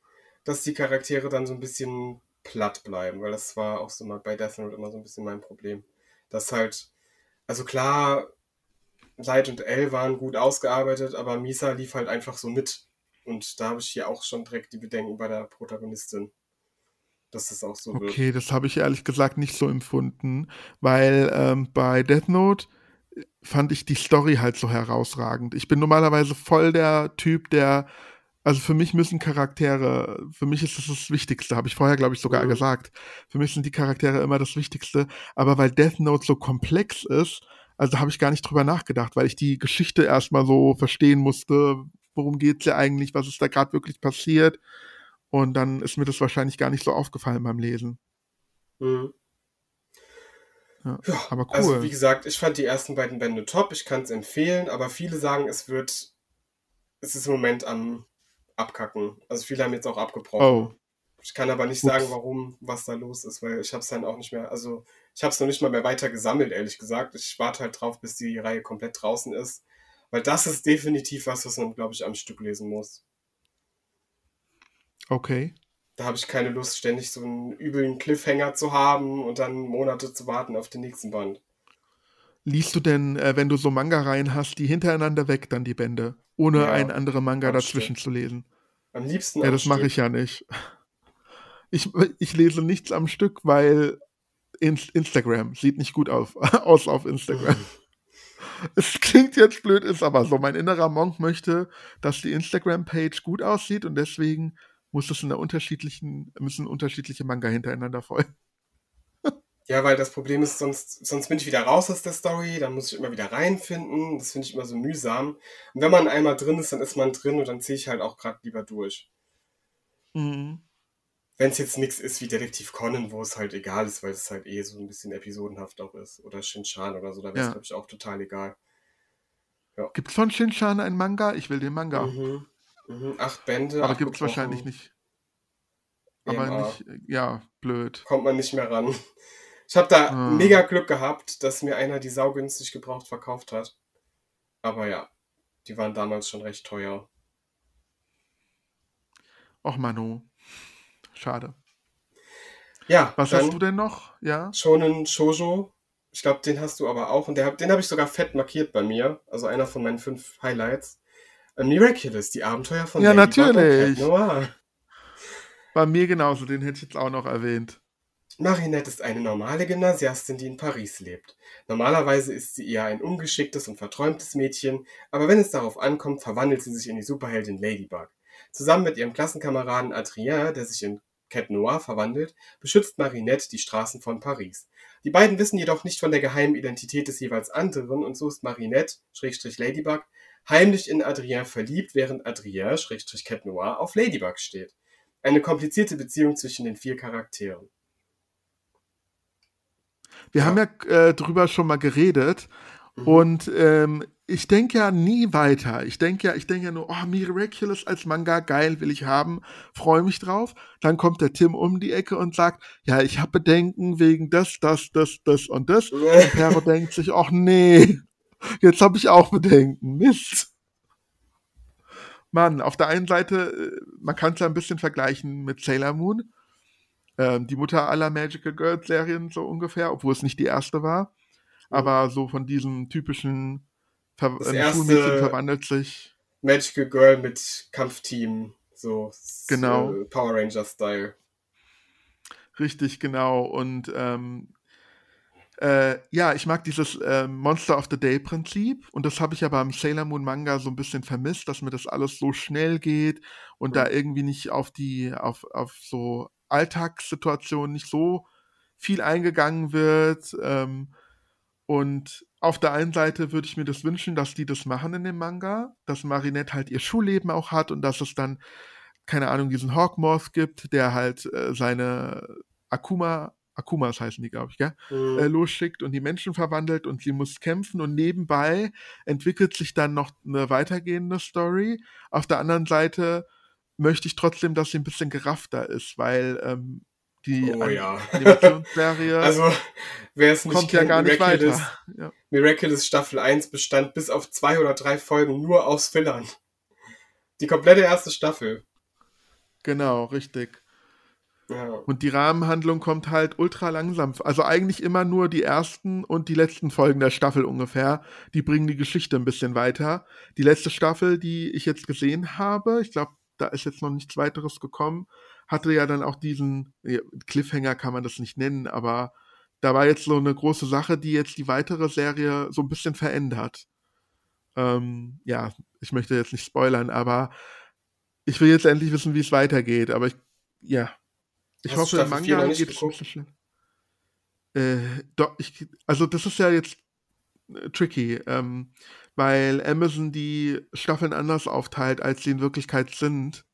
dass die Charaktere dann so ein bisschen platt bleiben, weil das war auch so mal bei Death Note immer so ein bisschen mein Problem. Dass halt, also klar, Light und L waren gut ausgearbeitet, aber Misa lief halt einfach so mit. Und da habe ich hier auch schon direkt die Bedenken bei der Protagonistin, dass das auch so okay, wird. Okay, das habe ich ehrlich gesagt nicht so empfunden, weil ähm, bei Death Note fand ich die Story halt so herausragend. Ich bin normalerweise voll der Typ, der also für mich müssen Charaktere, für mich ist das das Wichtigste, habe ich vorher, glaube ich, sogar mhm. gesagt. Für mich sind die Charaktere immer das Wichtigste. Aber weil Death Note so komplex ist, also habe ich gar nicht drüber nachgedacht, weil ich die Geschichte erstmal so verstehen musste, worum geht's ja eigentlich, was ist da gerade wirklich passiert. Und dann ist mir das wahrscheinlich gar nicht so aufgefallen beim Lesen. Mhm. Ja, ja, aber also cool. Also wie gesagt, ich fand die ersten beiden Bände top, ich kann es empfehlen, aber viele sagen, es wird, es ist im Moment am abkacken. Also viele haben jetzt auch abgebrochen. Oh. Ich kann aber nicht Ups. sagen, warum, was da los ist, weil ich habe es dann auch nicht mehr, also ich habe es noch nicht mal mehr weiter gesammelt, ehrlich gesagt. Ich warte halt drauf, bis die Reihe komplett draußen ist, weil das ist definitiv was, was man, glaube ich, am Stück lesen muss. Okay. Da habe ich keine Lust, ständig so einen üblen Cliffhanger zu haben und dann Monate zu warten auf den nächsten Band. Liest du denn, äh, wenn du so Manga-Reihen hast, die hintereinander weg dann die Bände? Ohne ja, einen anderen Manga dazwischen zu lesen. Am liebsten. Ja, das mache ich ja nicht. Ich, ich lese nichts am Stück, weil Instagram sieht nicht gut auf, aus auf Instagram. es klingt jetzt blöd, ist aber so. Mein innerer Monk möchte, dass die Instagram-Page gut aussieht und deswegen muss es in der unterschiedlichen, müssen unterschiedliche Manga hintereinander folgen. Ja, weil das Problem ist, sonst, sonst bin ich wieder raus aus der Story, dann muss ich immer wieder reinfinden. Das finde ich immer so mühsam. Und wenn man einmal drin ist, dann ist man drin und dann ziehe ich halt auch gerade lieber durch. Mhm. Wenn es jetzt nichts ist wie Detektiv Conan, wo es halt egal ist, weil es halt eh so ein bisschen episodenhaft auch ist. Oder Shinchan oder so, da wäre es, ja. glaube ich, auch total egal. Ja. Gibt es von Shinchan einen Manga? Ich will den Manga. Mhm. Mhm. Acht Bände. Aber gibt es wahrscheinlich nicht. Aber EMA. nicht, ja, blöd. Kommt man nicht mehr ran. Ich habe da ah. mega Glück gehabt, dass mir einer die saugünstig gebraucht verkauft hat. Aber ja, die waren damals schon recht teuer. Och Manu, schade. Ja. Was hast du denn noch? Ja. Shonen Shoujo. Ich glaube, den hast du aber auch. Und der, den habe ich sogar fett markiert bei mir. Also einer von meinen fünf Highlights. A Miraculous, die Abenteuer von Ja, und natürlich. Bei mir genauso, den hätte ich jetzt auch noch erwähnt. Marinette ist eine normale Gymnasiastin, die in Paris lebt. Normalerweise ist sie eher ein ungeschicktes und verträumtes Mädchen, aber wenn es darauf ankommt, verwandelt sie sich in die Superheldin Ladybug. Zusammen mit ihrem Klassenkameraden Adrien, der sich in Cat Noir verwandelt, beschützt Marinette die Straßen von Paris. Die beiden wissen jedoch nicht von der geheimen Identität des jeweils anderen und so ist Marinette, Schrägstrich Ladybug, heimlich in Adrien verliebt, während Adrien, Schrägstrich Cat Noir, auf Ladybug steht. Eine komplizierte Beziehung zwischen den vier Charakteren. Wir Ja. haben ja äh, drüber schon mal geredet Mhm. und ähm, ich denke ja nie weiter. Ich denke ja, ich denke ja nur, oh, Miraculous als Manga, geil, will ich haben, freue mich drauf. Dann kommt der Tim um die Ecke und sagt, ja, ich habe Bedenken wegen das, das, das, das und das. Und Pero denkt sich, ach nee, jetzt habe ich auch Bedenken. Mist. Mann, auf der einen Seite, äh, man kann es ja ein bisschen vergleichen mit Sailor Moon, ähm, die Mutter aller Magical Girls Serien so ungefähr, obwohl es nicht die erste war. Aber so von diesem typischen Ver Das erste- Schulmädchen verwandelt sich. Magical Girl mit Kampfteam, so Genau. äh, Power Ranger Style. Richtig, genau. Und ähm, äh, ja, ich mag dieses ähm, Monster of the Day Prinzip und das habe ich ja beim Sailor Moon Manga so ein bisschen vermisst, dass mir das alles so schnell geht und da irgendwie nicht auf die, auf, auf so Alltagssituationen nicht so viel eingegangen wird. Ähm, und auf der einen Seite würde ich mir das wünschen, dass die das machen in dem Manga, dass Marinette halt ihr Schulleben auch hat und dass es dann, keine Ahnung, diesen Hawkmoth gibt, der halt äh, seine Akuma, Akumas heißen die, glaube ich, gell? Mhm. äh, losschickt und die Menschen verwandelt und sie muss kämpfen und nebenbei entwickelt sich dann noch eine weitergehende Story. Auf der anderen Seite möchte ich trotzdem, dass sie ein bisschen geraffter ist, weil ähm, die Oh An- ja. Animationsserie Also, wer es nicht kommt ja kennt, gar nicht Miraculous, weiter. Ja. Miraculous Staffel 1 bestand bis auf zwei oder drei Folgen nur aus Fillern. Die komplette erste Staffel. Genau, richtig. Ja. Und die Rahmenhandlung kommt halt ultra langsam. Also eigentlich immer nur die ersten und die letzten Folgen der Staffel ungefähr. Die bringen die Geschichte ein bisschen weiter. Die letzte Staffel, die ich jetzt gesehen habe, ich glaube, da ist jetzt noch nichts weiteres gekommen, hatte ja dann auch diesen Cliffhanger kann man das nicht nennen, aber da war jetzt so eine große Sache, die jetzt die weitere Serie so ein bisschen verändert. Ähm, ja, ich möchte jetzt nicht spoilern, aber ich will jetzt endlich wissen, wie es weitergeht. Aber ich, ja, ich Hast hoffe, im Manga geht es ein bisschen. Äh, doch, ich, also das ist ja jetzt äh, tricky, ähm, weil Amazon die Staffeln anders aufteilt, als sie in Wirklichkeit sind.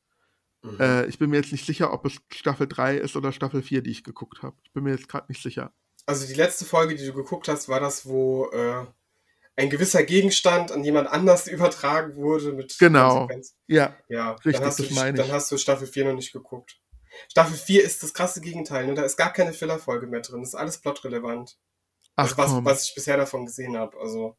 Mhm. Äh, ich bin mir jetzt nicht sicher, ob es Staffel 3 ist oder Staffel 4, die ich geguckt habe. Ich bin mir jetzt gerade nicht sicher. Also die letzte Folge, die du geguckt hast, war das, wo äh, ein gewisser Gegenstand an jemand anders übertragen wurde mit Genau. Konsequenz. Ja, Ja, Richtig, dann, hast das du, meine dann ich. hast du Staffel 4 noch nicht geguckt. Staffel 4 ist das krasse Gegenteil, ne? Da ist gar keine Filler-Folge mehr drin. Das ist alles plotrelevant. ach Also was, was ich bisher davon gesehen habe. Also,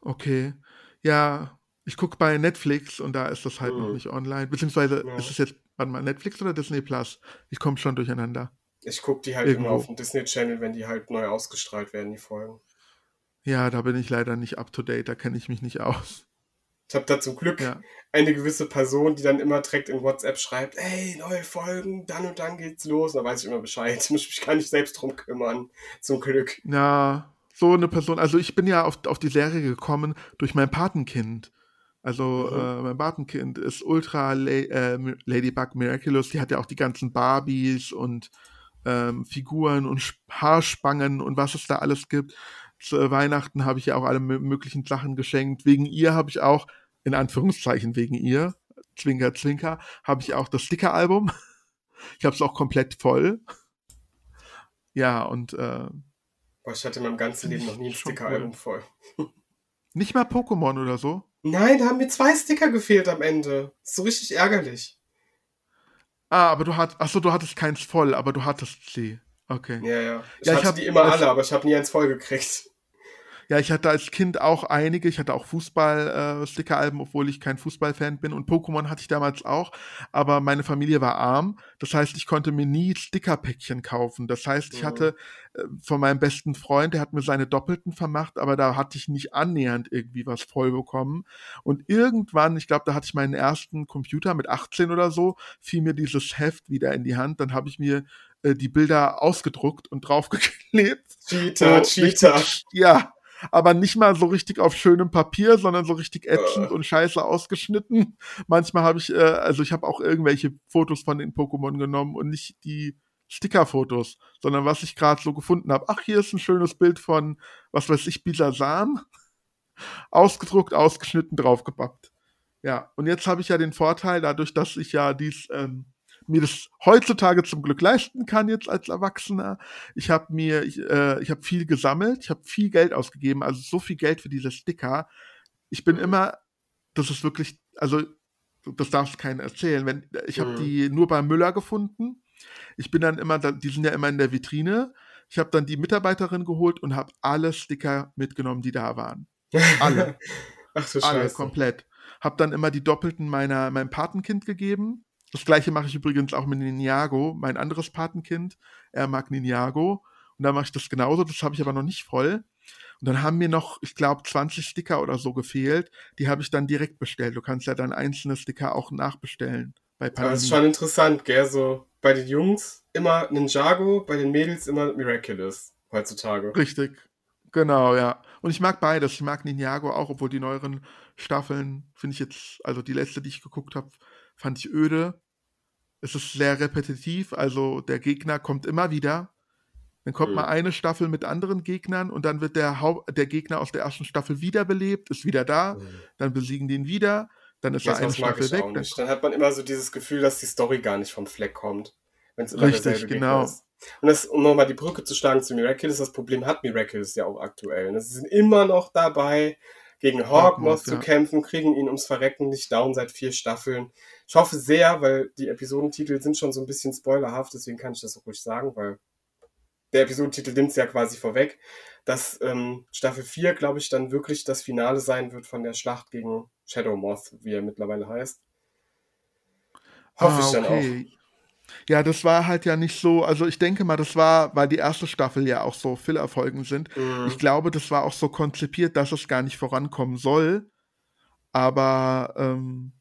okay. Ja, ich gucke bei Netflix und da ist das halt noch Mhm. nicht online. Beziehungsweise Ja. ist es jetzt, warte mal, Netflix oder Disney Plus? Ich komme schon durcheinander. ich gucke die halt Irgendwo. immer auf dem Disney-Channel, wenn die halt neu ausgestrahlt werden, die Folgen. Ja, da bin ich leider nicht up to date, da kenne ich mich nicht aus. Ich habe da zum Glück Ja. eine gewisse Person, die dann immer direkt in WhatsApp schreibt, ey, neue Folgen, dann und dann geht's los. Da weiß ich immer Bescheid. Ich muss mich gar nicht selbst drum kümmern. Zum Glück. Ja, so eine Person. Also ich bin ja auf, auf die Serie gekommen durch mein Patenkind. Also Mhm. äh, mein Patenkind ist ultra La äh, Ladybug Miraculous. Die hat ja auch die ganzen Barbies und ähm, Figuren und Haarspangen und was es da alles gibt. Zu Weihnachten habe ich ja auch alle mö- möglichen Sachen geschenkt. Wegen ihr habe ich auch, in Anführungszeichen wegen ihr, Zwinker, Zwinker, habe ich auch das Sticker-Album. Ich habe es auch komplett voll. Ja, und äh, Boah, ich hatte in meinem ganzen Finde Leben ich noch nie ein Sticker-Album voll. nicht mal Pokémon oder so. Nein, da haben mir zwei Sticker gefehlt am Ende. ist so richtig ärgerlich. Ah, aber du hattest, achso, du hattest keins voll, aber du hattest sie. Okay. Ja, ja. Ich Ja, ich hatte hab- die immer alle, aber ich habe nie eins voll gekriegt. Ja, ich hatte als Kind auch einige. Ich hatte auch Fußball-Sticker-Alben, obwohl ich kein Fußballfan bin. Und Pokémon hatte ich damals auch. Aber meine Familie war arm. Das heißt, ich konnte mir nie Stickerpäckchen kaufen. Das heißt, ich Mhm. hatte äh, von meinem besten Freund, der hat mir seine Doppelten vermacht, aber da hatte ich nicht annähernd irgendwie was voll bekommen. Und irgendwann, ich glaube, da hatte ich meinen ersten Computer mit 18 oder so, fiel mir dieses Heft wieder in die Hand. Dann habe ich mir äh, die Bilder ausgedruckt und draufgeklebt. Cheater, So Cheater. richtig, ja, aber nicht mal so richtig auf schönem Papier, sondern so richtig ätzend Äh. und scheiße ausgeschnitten. Manchmal habe ich, äh, also ich habe auch irgendwelche Fotos von den Pokémon genommen und nicht die Stickerfotos, sondern was ich gerade so gefunden habe. Ach, hier ist ein schönes Bild von, was weiß ich, Bisasam. Ausgedruckt, ausgeschnitten, draufgepappt. Ja, und jetzt habe ich ja den Vorteil, dadurch, dass ich ja dies, ähm, mir das heutzutage zum Glück leisten kann jetzt als Erwachsener. Ich habe mir, ich, äh, ich habe viel gesammelt, ich habe viel Geld ausgegeben, also so viel Geld für diese Sticker. Ich bin immer, das ist wirklich, also das darfst du keinen erzählen. Wenn, ich habe Mhm. die nur bei Müller gefunden. Ich bin dann immer, die sind ja immer in der Vitrine. Ich habe dann die Mitarbeiterin geholt und habe alle Sticker mitgenommen, die da waren. Alle. Ach Alle, Scheiße. komplett. Hab dann immer die Doppelten meiner, meinem Patenkind gegeben. Das gleiche mache ich übrigens auch mit Ninjago, mein anderes Patenkind. Er mag Ninjago. Und da mache ich das genauso. Das habe ich aber noch nicht voll. Und dann haben mir noch, ich glaube, 20 Sticker oder so gefehlt. Die habe ich dann direkt bestellt. Du kannst ja dann einzelne Sticker auch nachbestellen. Bei Aber es ist schon interessant, gell? So bei den Jungs immer Ninjago, bei den Mädels immer Miraculous heutzutage. Richtig. Genau, ja. Und ich mag beides. Ich mag Ninjago auch, obwohl die neueren Staffeln, finde ich jetzt, also die letzte, die ich geguckt habe, fand ich öde. Es ist sehr repetitiv, also der Gegner kommt immer wieder. Dann kommt Mhm. mal eine Staffel mit anderen Gegnern und dann wird der, der Gegner aus der ersten Staffel wiederbelebt, ist wieder da, dann besiegen die ihn wieder, dann ist er eine Staffel weg. Dann. Dann hat man immer so dieses Gefühl, dass die Story gar nicht vom Fleck kommt. Wenn es immer Richtig, derselbe Gegner genau. ist. Und das, um nochmal die Brücke zu schlagen zu Miraculous, das Problem hat Miraculous ja auch aktuell. Und Sie sind immer noch dabei, gegen Hawkmoth Hawkmoth, zu ja. kämpfen, kriegen ihn ums Verrecken nicht down seit vier Staffeln. Ich hoffe sehr, weil die Episodentitel sind schon so ein bisschen spoilerhaft, deswegen kann ich das auch ruhig sagen, weil der Episodentitel nimmt es ja quasi vorweg, dass ähm, Staffel 4, glaube ich, dann wirklich das Finale sein wird von der Schlacht gegen Shadow Moth, wie er mittlerweile heißt. Hoffe ich dann auch. Ah, Ja, das war halt ja nicht so, also ich denke mal, das war, weil die erste Staffel ja auch so Filler-Folgen sind. Mhm. Ich glaube, das war auch so konzipiert, dass es gar nicht vorankommen soll. Aber ähm,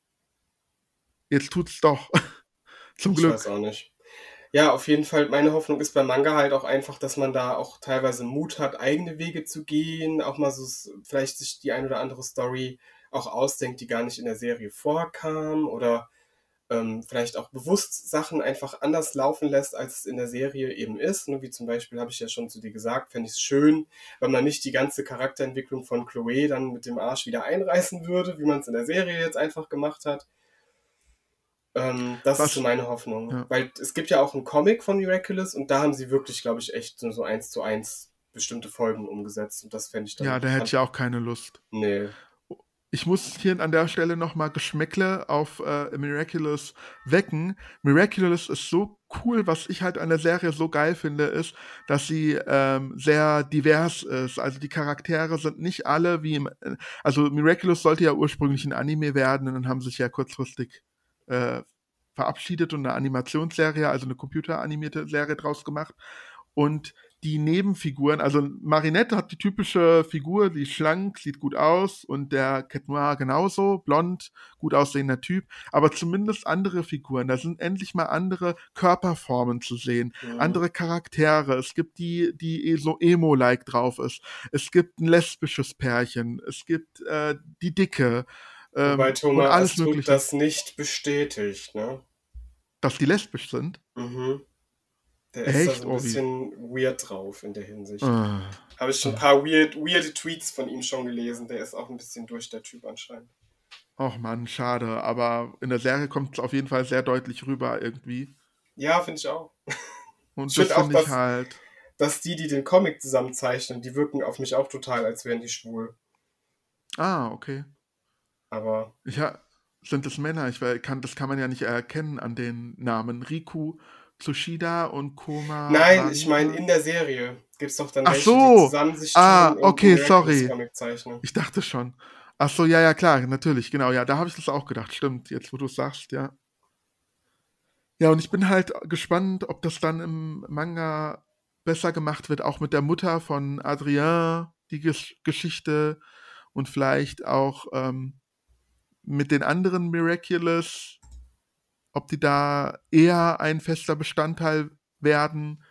jetzt tut's doch. Zum Ich Glück. weiß auch nicht. Ja, auf jeden Fall, meine Hoffnung ist beim Manga halt auch einfach, dass man da auch teilweise Mut hat, eigene Wege zu gehen, auch mal so vielleicht sich die ein oder andere Story auch ausdenkt, die gar nicht in der Serie vorkam oder ähm, vielleicht auch bewusst Sachen einfach anders laufen lässt, als es in der Serie eben ist. Ne? Wie zum Beispiel, habe ich ja schon zu dir gesagt, fände ich es schön, wenn man nicht die ganze Charakterentwicklung von Chloe dann mit dem Arsch wieder einreißen würde, wie man es in der Serie jetzt einfach gemacht hat. Ähm, das Was- ist so meine Hoffnung. Ja. Weil es gibt ja auch einen Comic von Miraculous und da haben sie wirklich, glaube ich, echt so, eins zu eins bestimmte Folgen umgesetzt. Und das fände ich dann. Ja, da hätte ich ja auch keine Lust. Nee. Ich muss hier an der Stelle nochmal Geschmäckle auf äh, Miraculous wecken. Miraculous ist so cool, was ich halt an der Serie so geil finde, ist, dass sie ähm, sehr divers ist. Also die Charaktere sind nicht alle wie im, äh, also Miraculous sollte ja ursprünglich ein Anime werden und dann haben sich ja kurzfristig äh, verabschiedet und eine Animationsserie, also eine computeranimierte Serie draus gemacht. Und die Nebenfiguren, also Marinette hat die typische Figur, die ist schlank, sieht gut aus und der Cat Noir genauso, blond, gut aussehender Typ, aber zumindest andere Figuren, da sind endlich mal andere Körperformen zu sehen, Mhm. andere Charaktere, es gibt die, die eh so Emo-like drauf ist, es gibt ein lesbisches Pärchen, es gibt äh, die Dicke, ähm, Wobei Thomas alles mögliche, das nicht bestätigt, ne? dass die lesbisch sind. Mhm. Der ist da Echt? so ein Oh, bisschen weird drauf in der Hinsicht. Äh. Habe ich schon ein paar weird, weirde Tweets von ihm schon gelesen. Der ist auch ein bisschen durch, der Typ anscheinend. Och man, schade. Aber in der Serie kommt es auf jeden Fall sehr deutlich rüber irgendwie. Ja, finde ich auch. Und Ich das find finde ich dass- halt. Dass die, die den Comic zusammenzeichnen, die wirken auf mich auch total, als wären die schwul. Ah, okay. Aber ha sind es Männer? Ich kann, das kann man ja nicht erkennen an den Namen. Riku, Tsushida und Koma. nein, Marina. ich meine in der Serie. gibt es doch dann Ach welche, so. die zusammen sich Ah, okay, sorry. Ich dachte schon. Ach so, ja, ja, klar, natürlich, genau, ja, da habe ich das auch gedacht, stimmt, jetzt wo du es sagst, ja. Ja, und ich bin halt gespannt, ob das dann im Manga besser gemacht wird, auch mit der Mutter von Adrien, die Gesch Geschichte und vielleicht auch ähm, mit den anderen Miraculous, ob die da eher ein fester Bestandteil werden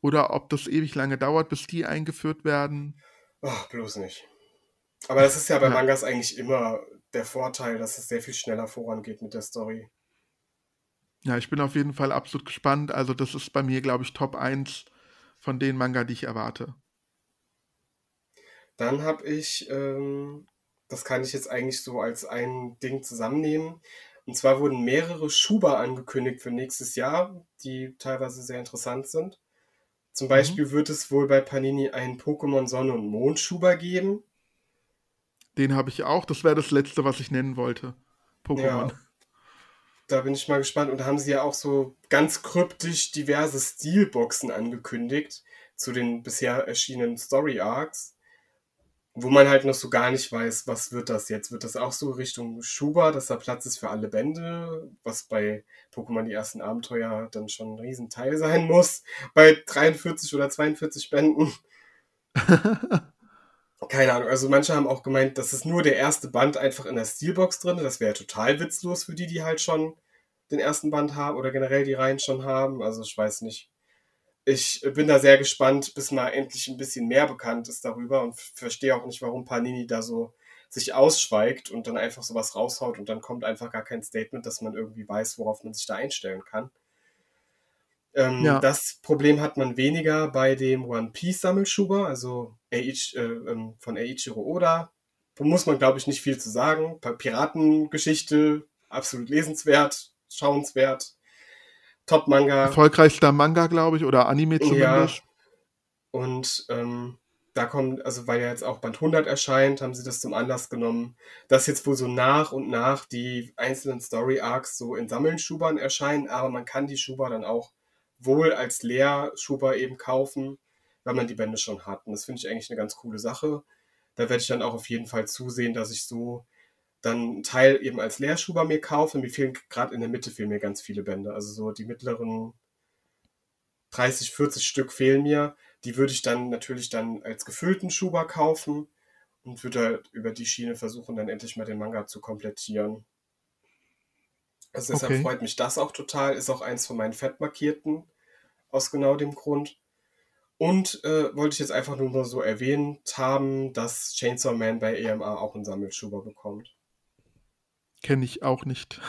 oder ob das ewig lange dauert, bis die eingeführt werden. Ach, bloß nicht. Aber das ist ja bei Ja. Mangas eigentlich immer der Vorteil, dass es sehr viel schneller vorangeht mit der Story. Ja, ich bin auf jeden Fall absolut gespannt. Also, das ist bei mir, glaube ich, Top 1 von den Manga, die ich erwarte. Dann habe ich, ähm, das kann ich jetzt eigentlich so als ein Ding zusammennehmen. Und zwar wurden mehrere Schuber angekündigt für nächstes Jahr, die teilweise sehr interessant sind. Zum Mhm. Beispiel wird es wohl bei Panini einen Pokémon Sonne und Mond Schuber geben. Den habe ich auch. Das wäre das letzte, was ich nennen wollte. Pokémon. Ja. Da bin ich mal gespannt. Und da haben sie ja auch so ganz kryptisch diverse Stilboxen angekündigt zu den bisher erschienenen Story Arcs, wo man halt noch so gar nicht weiß, was wird das jetzt? Wird das auch so Richtung Schuber, dass da Platz ist für alle Bände, was bei Pokémon die ersten Abenteuer dann schon ein Riesenteil sein muss, bei 43 oder 42 Bänden? Keine Ahnung, also manche haben auch gemeint, das ist nur der erste Band einfach in der Steelbox drin. Das wäre total witzlos für die, die halt schon den ersten Band haben oder generell die Reihen schon haben. Also ich weiß nicht. Ich bin da sehr gespannt, bis mal endlich ein bisschen mehr bekannt ist darüber und verstehe auch nicht, warum Panini da so sich ausschweigt und dann einfach sowas raushaut und dann kommt einfach gar kein Statement, dass man irgendwie weiß, worauf man sich da einstellen kann. Ähm, Ja. Das Problem hat man weniger bei dem One Piece Sammelschuber, also Eiichi, äh, ähm, von Eiichiro Oda. Da muss man, glaube ich, nicht viel zu sagen. Piratengeschichte, absolut lesenswert, schauenswert. Top-Manga. Erfolgreichster Manga, glaube ich, oder Anime Ja. zumindest. Und ähm, da kommt, also weil ja jetzt auch Band 100 erscheint, haben sie das zum Anlass genommen, dass jetzt wohl so nach und nach die einzelnen Story Arcs so in Sammelschubern erscheinen, aber man kann die Schuber dann auch wohl als Leerschuber eben kaufen, wenn man die Bände schon hat. Und das finde ich eigentlich eine ganz coole Sache. Da werde ich dann auch auf jeden Fall zusehen, dass ich so dann einen Teil eben als Leerschuber mir kaufe. Mir fehlen gerade in der Mitte fehlen mir ganz viele Bände. Also so die mittleren 30, 40 Stück fehlen mir. Die würde ich dann natürlich dann als gefüllten Schuber kaufen und würde halt über die Schiene versuchen, dann endlich mal den Manga zu komplettieren. Also deshalb Okay. freut mich das auch total. Ist auch eins von meinen Fettmarkierten aus genau dem Grund. Und äh, wollte ich jetzt einfach nur so erwähnt haben, dass Chainsaw Man bei EMA auch einen Sammelschuber bekommt. Kenne ich auch nicht.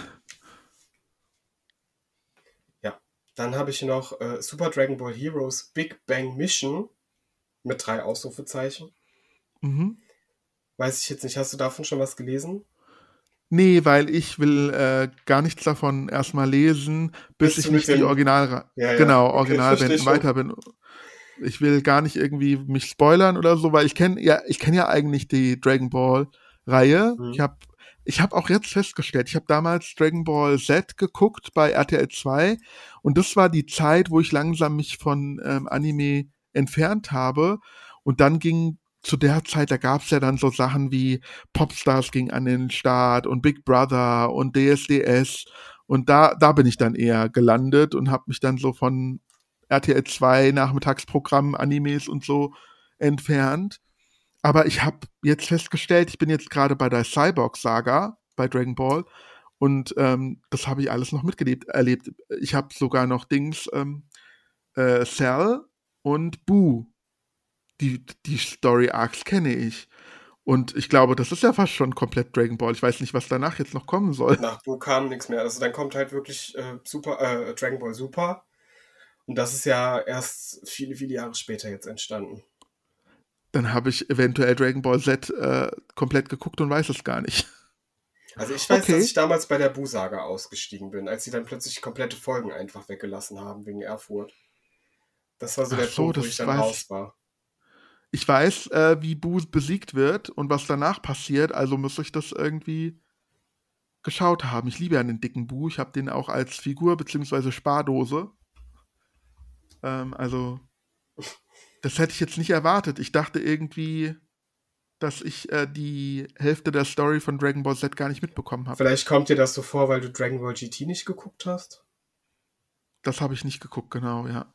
Dann habe ich noch äh, Super Dragon Ball Heroes Big Bang Mission mit drei Ausrufezeichen. Mhm. Weiß ich jetzt nicht, hast du davon schon was gelesen? Nee, weil ich will äh, gar nichts davon erstmal lesen, bis Bis ich nicht die Original, Ja, ja. genau, Okay, Originalbänden weiter bin. Ich will gar nicht irgendwie mich spoilern oder so, weil ich kenne ja, ich kenne ja eigentlich die Dragon Ball Reihe. Mhm. Ich habe ich habe auch jetzt festgestellt, ich habe damals Dragon Ball Z geguckt bei RTL 2 und das war die Zeit, wo ich langsam mich von ähm, Anime entfernt habe und dann ging zu der Zeit, da gab's ja dann so Sachen wie Popstars ging an den Start und Big Brother und DSDS und da da bin ich dann eher gelandet und habe mich dann so von RTL 2 Nachmittagsprogramm Animes und so entfernt. Aber ich habe jetzt festgestellt, ich bin jetzt gerade bei der Cyborg Saga bei Dragon Ball und ähm, das habe ich alles noch mitgelebt erlebt. Ich habe sogar noch Dings ähm, äh, Cell und Boo. Die die Story Arcs kenne ich. Und ich glaube, das ist ja fast schon komplett Dragon Ball. Ich weiß nicht, was danach jetzt noch kommen soll. Nach Buu kam nichts mehr. Also dann kommt halt wirklich äh, Super, äh, Dragon Ball Super. Und das ist ja erst viele, viele Jahre später jetzt entstanden. Dann habe ich eventuell Dragon Ball Z äh, komplett geguckt und weiß es gar nicht. Also ich weiß, Okay. dass ich damals bei der Bu-Saga ausgestiegen bin, als sie dann plötzlich komplette Folgen einfach weggelassen haben wegen Erfurt. Das war so Ach der so, Punkt, wo ich dann weiß- raus war. Ich weiß, äh, wie Boo besiegt wird und was danach passiert, also muss ich das irgendwie geschaut haben. Ich liebe ja den dicken Boo. Ich habe den auch als Figur beziehungsweise Spardose. Ähm, also Das hätte ich jetzt nicht erwartet. Ich dachte irgendwie, dass ich äh, die Hälfte der Story von Dragon Ball Z gar nicht mitbekommen habe. Vielleicht kommt dir das so vor, weil du Dragon Ball GT nicht geguckt hast? Das habe ich nicht geguckt, genau, ja.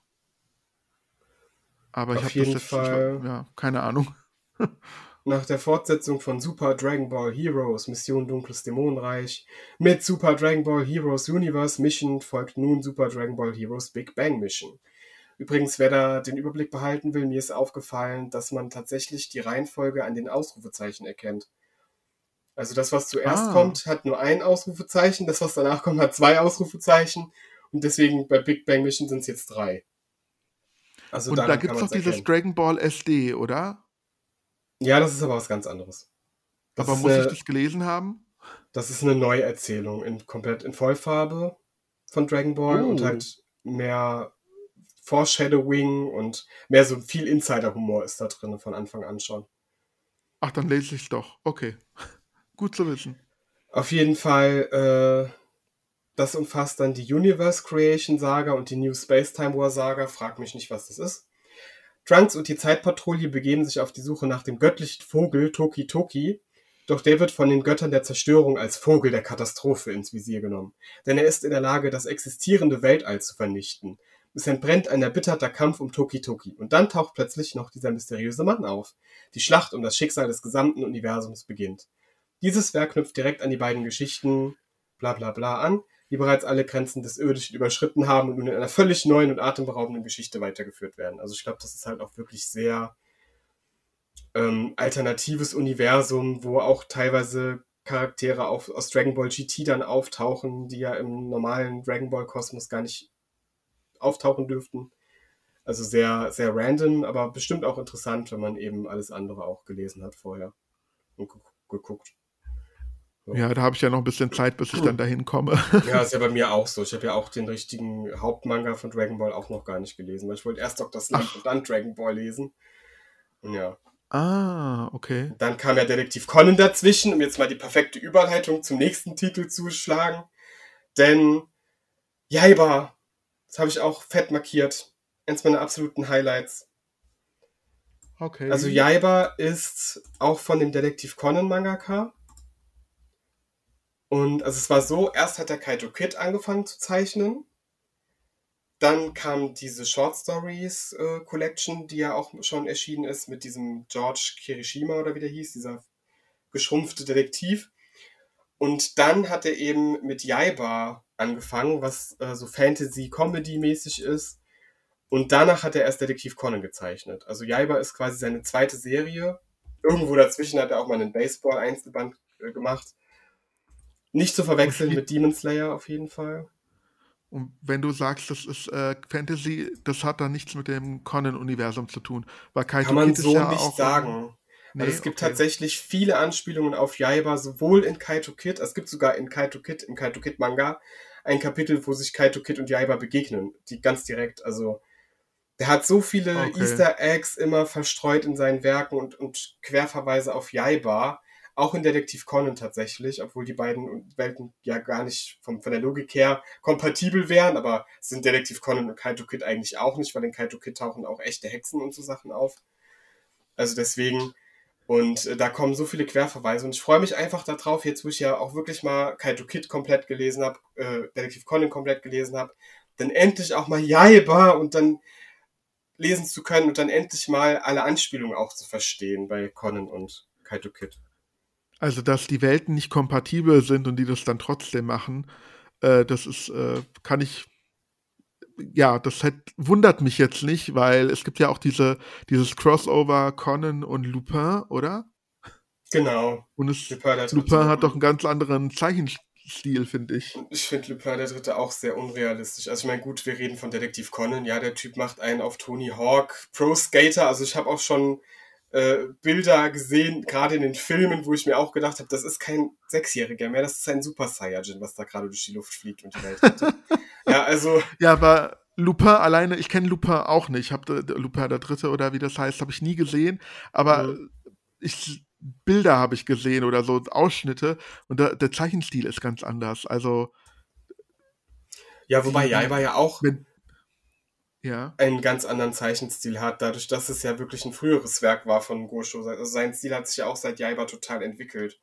Aber Auf ich habe jeden das jetzt, Fall. Ich, ja, keine Ahnung. Nach der Fortsetzung von Super Dragon Ball Heroes Mission Dunkles Dämonenreich mit Super Dragon Ball Heroes Universe Mission folgt nun Super Dragon Ball Heroes Big Bang Mission. Übrigens, wer da den Überblick behalten will, mir ist aufgefallen, dass man tatsächlich die Reihenfolge an den Ausrufezeichen erkennt. Also das, was zuerst Ah. kommt, hat nur ein Ausrufezeichen, das, was danach kommt, hat zwei Ausrufezeichen und deswegen bei Big Bang Mission sind es jetzt drei. Also Und da gibt es doch dieses erkennen. Dragon Ball SD, oder? Ja, das ist aber was ganz anderes. Das Aber muss eine- ich das gelesen haben? Das ist eine Neuerzählung in komplett in Vollfarbe von Dragon Ball Oh. und halt mehr Foreshadowing und mehr so viel Insider-Humor ist da drin von Anfang an schon. Ach, dann lese ich es doch. Okay. Gut zu wissen. Auf jeden Fall, äh, das umfasst dann die Universe Creation Saga und die New Space Time War Saga. Frag mich nicht, was das ist. Trunks und die Zeitpatrouille begeben sich auf die Suche nach dem göttlichen Vogel Toki Toki, doch der wird von den Göttern der Zerstörung als Vogel der Katastrophe ins Visier genommen. Denn er ist in der Lage, das existierende Weltall zu vernichten. Es entbrennt ein erbitterter Kampf um Toki Toki und dann taucht plötzlich noch dieser mysteriöse Mann auf. Die Schlacht um das Schicksal des gesamten Universums beginnt. Dieses Werk knüpft direkt an die beiden Geschichten bla bla bla an, die bereits alle Grenzen des Irdischen überschritten haben und nun in einer völlig neuen und atemberaubenden Geschichte weitergeführt werden. Also ich glaube, das ist halt auch wirklich sehr ähm, alternatives Universum, wo auch teilweise Charaktere auf, aus Dragon Ball GT dann auftauchen, die ja im normalen Dragon Ball Kosmos gar nicht auftauchen dürften. Also sehr, sehr random, aber bestimmt auch interessant, wenn man eben alles andere auch gelesen hat vorher und gu- geguckt. Ja, da habe ich ja noch ein bisschen Zeit, bis ich dann dahin komme. Ja, ist ja bei mir auch so. Ich habe ja auch den richtigen Hauptmanga von Dragon Ball auch noch gar nicht gelesen, weil ich wollte erst Dr. Slump und dann Dragon Ball lesen. Und ja. ah, okay. Dann kam ja Detektiv Conan dazwischen, um jetzt mal die perfekte Überleitung zum nächsten Titel zu schlagen. Denn Jaiba, das habe ich auch fett markiert. Eins meiner absoluten Highlights. Okay. Also Jaiba ist auch von dem Detektiv Conan Mangaka. Und also es war so, erst hat der Kaito Kid angefangen zu zeichnen. Dann kam diese Short Stories äh, Collection, die ja auch schon erschienen ist mit diesem George Kirishima oder wie der hieß, dieser geschrumpfte Detektiv. Und dann hat er eben mit Jaiba angefangen, was äh, so Fantasy-Comedy-mäßig ist. Und danach hat er erst Detektiv Conan gezeichnet. Also Jaiba ist quasi seine zweite Serie. Irgendwo dazwischen hat er auch mal einen Baseball-Einzelband äh, gemacht. Nicht zu verwechseln mit Demon Slayer auf jeden Fall. Und wenn du sagst, das ist äh, Fantasy, das hat da nichts mit dem Conan-Universum zu tun. Weil Kaito Kann man so ja nicht sagen. Nee, also es gibt okay. tatsächlich viele Anspielungen auf Jaiba, sowohl in Kaito Kid, es gibt sogar in Kaito Kid, im Kaito Kid Manga, ein Kapitel, wo sich Kaito Kid und Jaiba begegnen. Die ganz direkt. Also der hat so viele Okay. Easter Eggs immer verstreut in seinen Werken und, und Querverweise auf Jaiba. Auch in Detektiv Conan tatsächlich, obwohl die beiden Welten ja gar nicht vom, von der Logik her kompatibel wären, aber sind Detektiv Conan und Kaito Kid eigentlich auch nicht, weil in Kaito Kid tauchen auch echte Hexen und so Sachen auf. Also deswegen, und äh, da kommen so viele Querverweise und ich freue mich einfach darauf, jetzt wo ich ja auch wirklich mal Kaito Kid komplett gelesen habe, äh, Detektiv Conan komplett gelesen habe, dann endlich auch mal Jaiba und dann lesen zu können und dann endlich mal alle Anspielungen auch zu verstehen bei Conan und Kaito Kid. Also, dass die Welten nicht kompatibel sind und die das dann trotzdem machen, äh, das ist, äh, kann ich, ja, das hat, wundert mich jetzt nicht, weil es gibt ja auch diese, dieses Crossover Conan und Lupin, oder? Genau. Und es, Lupin. Lupin hat doch einen ganz anderen Zeichenstil, finde ich. Ich finde Lupin der Dritte auch sehr unrealistisch. Also ich meine, gut, wir reden von Detektiv Conan. Ja, der Typ macht einen auf Tony Hawk, Pro Skater. Also ich habe auch schon äh, Bilder gesehen, gerade in den Filmen, wo ich mir auch gedacht habe, das ist kein Sechsjähriger mehr, das ist ein Super Saiyajin, was da gerade durch die Luft fliegt und die Welt. ja, also Ja, aber Lupin alleine, ich kenne Lupin auch nicht. Ich habe Lupin der Dritte oder wie das heißt, habe ich nie gesehen. Aber Mhm. ich Bilder habe ich gesehen oder so Ausschnitte und der, der Zeichenstil ist ganz anders. Also ja, wobei Die- Jaiba ja auch wenn Ja. einen ganz anderen Zeichenstil hat, dadurch, dass es ja wirklich ein früheres Werk war von Gosho. Also sein Stil hat sich ja auch seit Jaiba total entwickelt.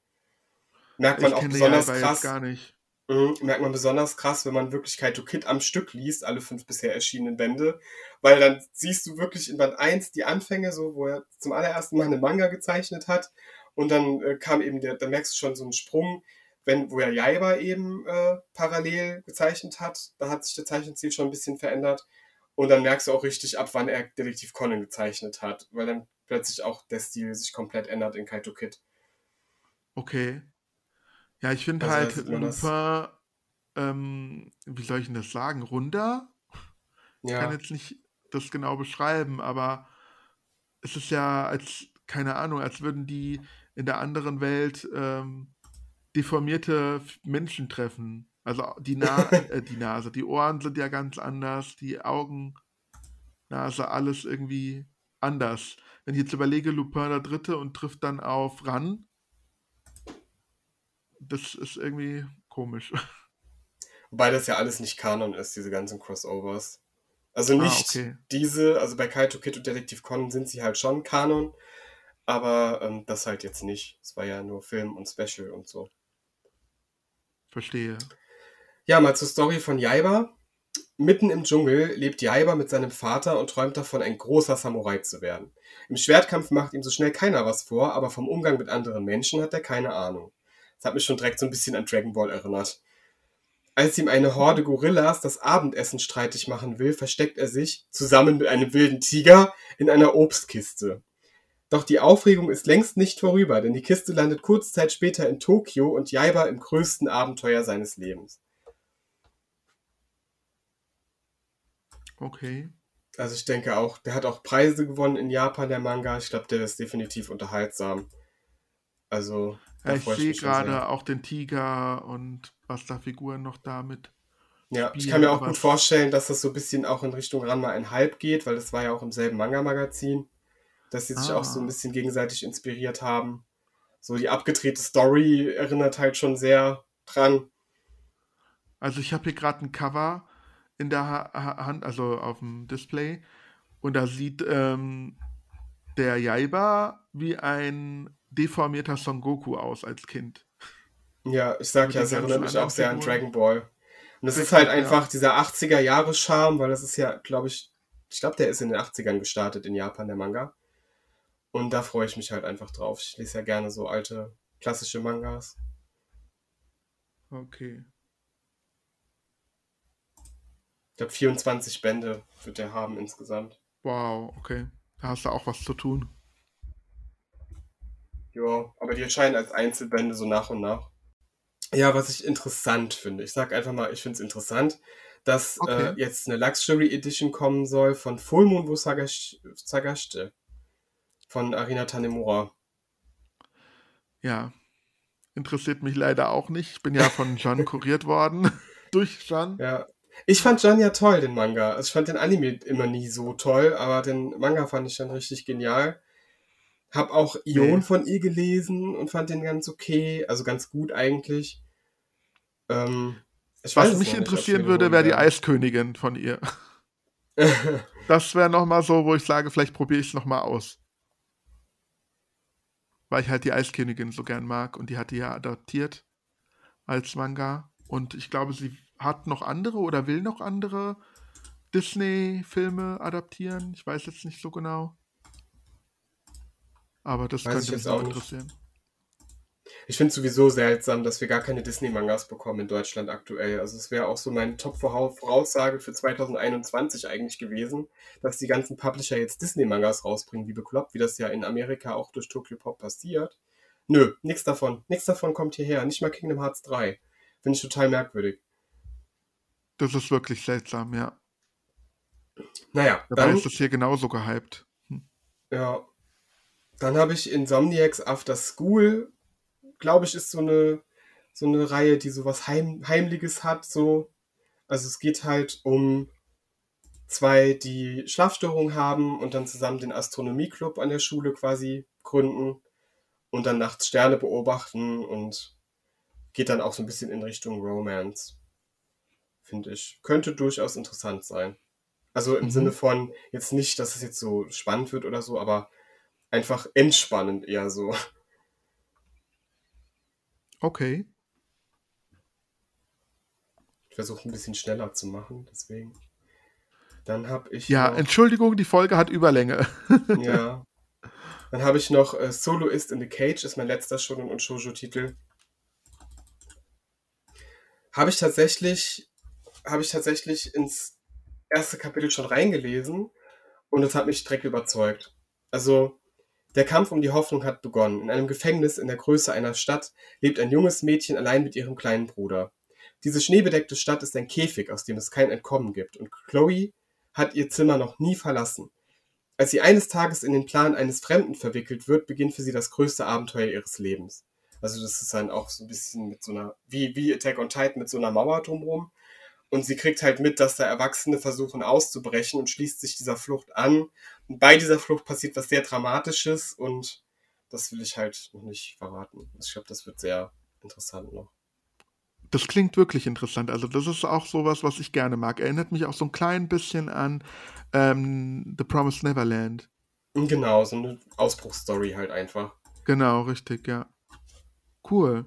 Merkt man Ich auch besonders Jaiba krass. gar nicht. Mhm, merkt man besonders krass, wenn man wirklich Kaito Kid am Stück liest, alle fünf bisher erschienenen Bände, weil dann siehst du wirklich in Band 1 die Anfänge, so wo er zum allerersten Mal einen Manga gezeichnet hat. Und dann äh, kam eben der, da merkst du schon so einen Sprung, wenn, wo er Jaiba eben äh, parallel gezeichnet hat, da hat sich der Zeichenstil schon ein bisschen verändert. Und dann merkst du auch richtig ab, wann er Detektiv Conan gezeichnet hat, weil dann plötzlich auch der Stil sich komplett ändert in Kaito Kid. Okay. Ja, ich finde Also, halt. Lupin, ähm, wie soll ich denn das sagen? Runder? Ich kann Ja, jetzt nicht das genau beschreiben, aber es ist ja als, keine Ahnung, als würden die in der anderen Welt ähm, deformierte Menschen treffen. Also die, Na äh, die Nase, die Ohren sind ja ganz anders, die Augen, Nase, alles irgendwie anders. Wenn ich jetzt überlege, Lupin der Dritte und trifft dann auf Ran, das ist irgendwie komisch. wobei das ja alles nicht Kanon ist, diese ganzen Crossovers. Also Ah, nicht okay. diese, also bei Kaito Kid und Detektiv Conan sind sie halt schon Kanon, aber ähm, das halt jetzt nicht. Es war ja nur Film und Special und so. Verstehe. Ja, mal zur Story von Jaiba. Mitten im Dschungel lebt Jaiba mit seinem Vater und träumt davon, ein großer Samurai zu werden. Im Schwertkampf macht ihm so schnell keiner was vor, aber vom Umgang mit anderen Menschen hat er keine Ahnung. Das hat mich schon direkt so ein bisschen an Dragon Ball erinnert. Als ihm eine Horde Gorillas das Abendessen streitig machen will, versteckt er sich, zusammen mit einem wilden Tiger, in einer Obstkiste. Doch die Aufregung ist längst nicht vorüber, denn die Kiste landet kurze Zeit später in Tokio und Jaiba im größten Abenteuer seines Lebens. Okay. Also ich denke auch, der hat auch Preise gewonnen in Japan, der Manga. Ich glaube, der ist definitiv unterhaltsam. Also, da ich ich sehe gerade auch den Tiger und was da Figuren noch damit. Ja, ich Spiel, kann mir auch gut vorstellen, dass das so ein bisschen auch in Richtung Ranma ein Halb geht, weil das war ja auch im selben Manga-Magazin, dass sie sich Ah. auch so ein bisschen gegenseitig inspiriert haben. So die abgedrehte Story erinnert halt schon sehr dran. Also ich habe hier gerade ein Cover in der ha Hand, also auf dem Display. Und da sieht ähm, der Jaiba wie ein deformierter Son Goku aus als Kind. Ja, ich sag Mit ja, es erinnert mich auch sehr an. Dragon Ball. Und es ist halt ja. einfach dieser 80er-Jahre-Charme, weil das ist ja, glaube ich, ich glaube, der ist in den 80ern gestartet in Japan, der Manga. Und da freue ich mich halt einfach drauf. Ich lese ja gerne so alte, klassische Mangas. Okay. Ich glaube, 24 Bände wird der haben insgesamt. Wow, okay. Da hast du auch was zu tun. Ja, aber die erscheinen als Einzelbände so nach und nach. Ja, was ich interessant finde, ich sag einfach mal, ich finde es interessant, dass Okay. äh, jetzt eine Luxury Edition kommen soll von Full Moon wo Sagash- von Arina Tanemura. Ja. Interessiert mich leider auch nicht. Ich bin ja von Jean kuriert worden. Durch Jean. Ja. Ich fand Jan ja toll, den Manga. Also ich fand den Anime immer nie so toll, aber den Manga fand ich dann richtig genial. Hab auch Ion Nee. von ihr gelesen und fand den ganz okay, also ganz gut eigentlich. Ähm, Was mich nicht, interessieren mir würde, wäre die Eiskönigin von ihr. Das wäre nochmal so, wo ich sage, vielleicht probiere ich es nochmal aus. Weil ich halt die Eiskönigin so gern mag und die hat die ja adaptiert als Manga. Und ich glaube, sie hat noch andere oder will noch andere Disney-Filme adaptieren. Ich weiß jetzt nicht so genau. Aber das Weiß ich könnte mich jetzt auch interessieren. Ich finde sowieso seltsam, dass wir gar keine Disney-Mangas bekommen in Deutschland aktuell. Also es wäre auch so meine Top-Voraussage für 2021 eigentlich gewesen, dass die ganzen Publisher jetzt Disney-Mangas rausbringen, wie bekloppt, wie das ja in Amerika auch durch Tokyo Pop passiert. Nö, nichts davon. Nichts davon kommt hierher. Nicht mal Kingdom Hearts 3. Finde ich total merkwürdig. Das ist wirklich seltsam, ja. Naja, Dabei dann, ist das hier genauso gehypt. ja, dann habe ich Insomniacs After School. Glaube ich, ist so eine, so eine Reihe, die sowas Heim, Heimliches hat. So. Also es geht halt um zwei, die Schlafstörungen haben und dann zusammen den Astronomieclub an der Schule quasi gründen und dann nachts Sterne beobachten und geht dann auch so ein bisschen in Richtung Romance. Finde ich. Könnte durchaus interessant sein. Also im Mhm. Sinne von jetzt nicht, dass es jetzt so spannend wird oder so, aber einfach entspannend eher so. Okay. Ich versuche ein bisschen schneller zu machen, deswegen. Dann habe ich Ja, noch, Entschuldigung, die Folge hat Überlänge. ja, dann habe ich noch äh, Soloist in the Cage, ist mein letzter Shonen und Shoujo-Titel. Habe ich tatsächlich, habe ich tatsächlich ins erste Kapitel schon reingelesen und es hat mich direkt überzeugt. Also, der Kampf um die Hoffnung hat begonnen. In einem Gefängnis in der Größe einer Stadt lebt ein junges Mädchen allein mit ihrem kleinen Bruder. Diese schneebedeckte Stadt ist ein Käfig, aus dem es kein Entkommen gibt, und Chloe hat ihr Zimmer noch nie verlassen. Als sie eines Tages in den Plan eines Fremden verwickelt wird, beginnt für sie das größte Abenteuer ihres Lebens. Also das ist dann auch so ein bisschen mit so einer, wie, wie Attack on Titan mit so einer Mauer drumherum. Und sie kriegt halt mit, dass da Erwachsene versuchen auszubrechen und schließt sich dieser Flucht an. Und bei dieser Flucht passiert was sehr Dramatisches und das will ich halt noch nicht verraten. Ich glaube, das wird sehr interessant noch. Das klingt wirklich interessant. Also, das ist auch sowas, was ich gerne mag. Erinnert mich auch so ein klein bisschen an ähm, The Promised Neverland. Genau, so eine Ausbruchsstory halt einfach. Genau, richtig, ja. Cool.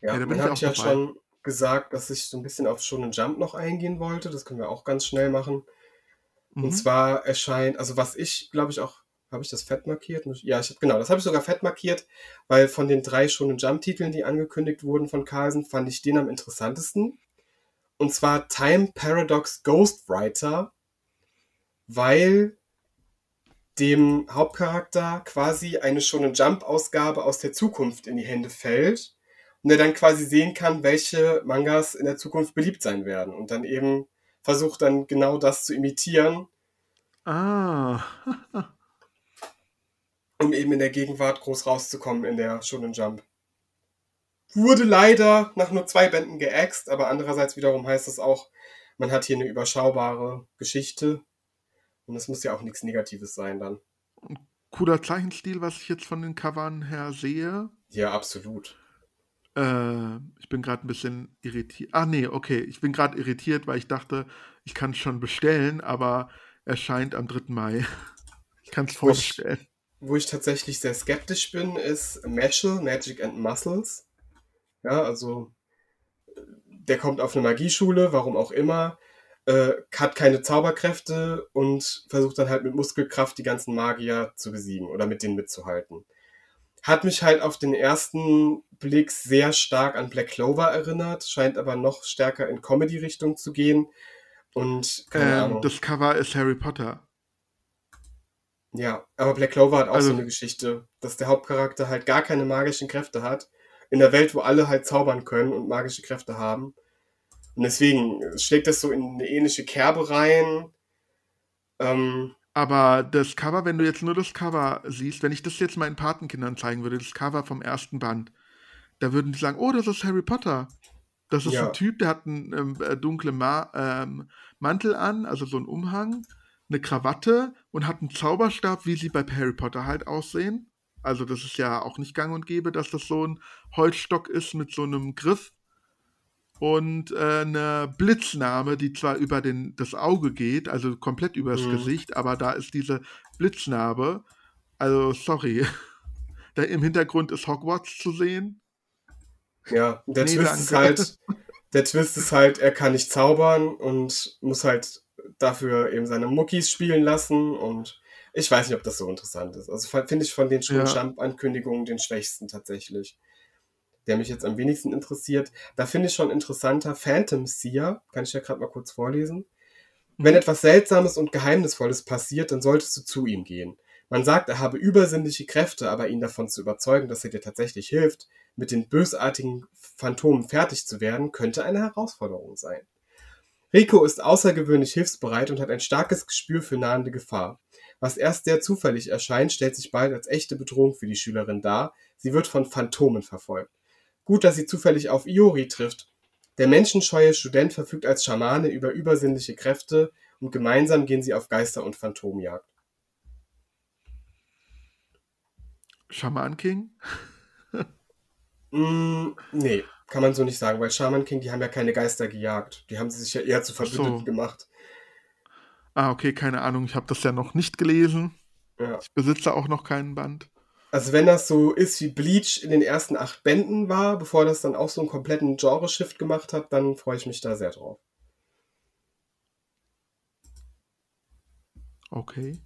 Ja, Ja, dann ich habe ich ja schon gesagt, dass ich so ein bisschen auf Shonen Jump noch eingehen wollte. Das können wir auch ganz schnell machen. Und Mhm. zwar erscheint, also was ich, glaube ich, auch, habe ich das fett markiert? Ja, ich hab, genau, das habe ich sogar fett markiert, weil von den drei Shonen Jump-Titeln, die angekündigt wurden von Carlsen, fand ich den am interessantesten. Und zwar Time Paradox Ghostwriter, weil dem Hauptcharakter quasi eine Shonen Jump-Ausgabe aus der Zukunft in die Hände fällt und er dann quasi sehen kann, welche Mangas in der Zukunft beliebt sein werden und dann eben versucht dann genau das zu imitieren, Ah. um eben in der Gegenwart groß rauszukommen in der Shonen Jump. Wurde leider nach nur zwei Bänden geäxt, aber andererseits wiederum heißt das auch, man hat hier eine überschaubare Geschichte und das muss ja auch nichts Negatives sein dann. Cooler Zeichenstil, was ich jetzt von den Covern her sehe. Ja, absolut. Äh, ich bin gerade ein bisschen irritiert. Ah, nee, okay. Ich bin gerade irritiert, weil ich dachte, ich kann es schon bestellen, aber erscheint am 3. Mai. Ich kann es vorbestellen. Wo ich tatsächlich sehr skeptisch bin, ist Meshel, Magic and Muscles. Ja, also der kommt auf eine Magieschule, warum auch immer, äh, hat keine Zauberkräfte und versucht dann halt mit Muskelkraft die ganzen Magier zu besiegen oder mit denen mitzuhalten. Hat mich halt auf den ersten Blick sehr stark an Black Clover erinnert, scheint aber noch stärker in Comedy-Richtung zu gehen. Und Ähm, das Cover ist Harry Potter. Ja, aber Black Clover hat auch Also- so eine Geschichte, dass der Hauptcharakter halt gar keine magischen Kräfte hat. In der Welt, wo alle halt zaubern können und magische Kräfte haben. Und deswegen schlägt das so in eine ähnliche Kerbe rein. Ähm, Aber das Cover, wenn du jetzt nur das Cover siehst, wenn ich das jetzt meinen Patenkindern zeigen würde, das Cover vom ersten Band, da würden die sagen, oh, das ist Harry Potter. Das ist Ja. ein Typ, der hat einen ähm, äh, dunklen Ma ähm, Mantel an, also so einen Umhang, eine Krawatte und hat einen Zauberstab, wie sie bei Harry Potter halt aussehen. Also das ist ja auch nicht gang und gäbe, dass das so ein Holzstock ist mit so einem Griff und äh, eine Blitznarbe, die zwar über den, das Auge geht, also komplett übers Mhm. Gesicht, aber da ist diese Blitznarbe. Also, sorry. Da im Hintergrund ist Hogwarts zu sehen. Ja, der Nee, Twist ist danke. halt, der Twist ist halt, er kann nicht zaubern und muss halt dafür eben seine Muckis spielen lassen und ich weiß nicht, ob das so interessant ist. Also finde ich von den Ja. Jump-Ankündigungen den schwächsten tatsächlich. Der mich jetzt am wenigsten interessiert. Da finde ich schon interessanter Phantom Seer, kann ich ja gerade mal kurz vorlesen. Wenn Mhm. etwas Seltsames und Geheimnisvolles passiert, dann solltest du zu ihm gehen. Man sagt, er habe übersinnliche Kräfte, aber ihn davon zu überzeugen, dass er dir tatsächlich hilft, mit den bösartigen Phantomen fertig zu werden, könnte eine Herausforderung sein. Rico ist außergewöhnlich hilfsbereit und hat ein starkes Gespür für nahende Gefahr. Was erst sehr zufällig erscheint, stellt sich bald als echte Bedrohung für die Schülerin dar. Sie wird von Phantomen verfolgt. Gut, dass sie zufällig auf Iori trifft. Der menschenscheue Student verfügt als Schamane über übersinnliche Kräfte und gemeinsam gehen sie auf Geister- und Phantomjagd. Shaman King? Mm, nee, kann man so nicht sagen, weil Shaman King, die haben ja keine Geister gejagt. Die haben sie sich ja eher zu Ach so. Verbündeten gemacht. Ah, okay, keine Ahnung. Ich habe das ja noch nicht gelesen. Ja. Ich besitze auch noch keinen Band. Also wenn das so ist wie Bleach in den ersten acht Bänden war, bevor das dann auch so einen kompletten Genre-Shift gemacht hat, dann freue ich mich da sehr drauf. Okay.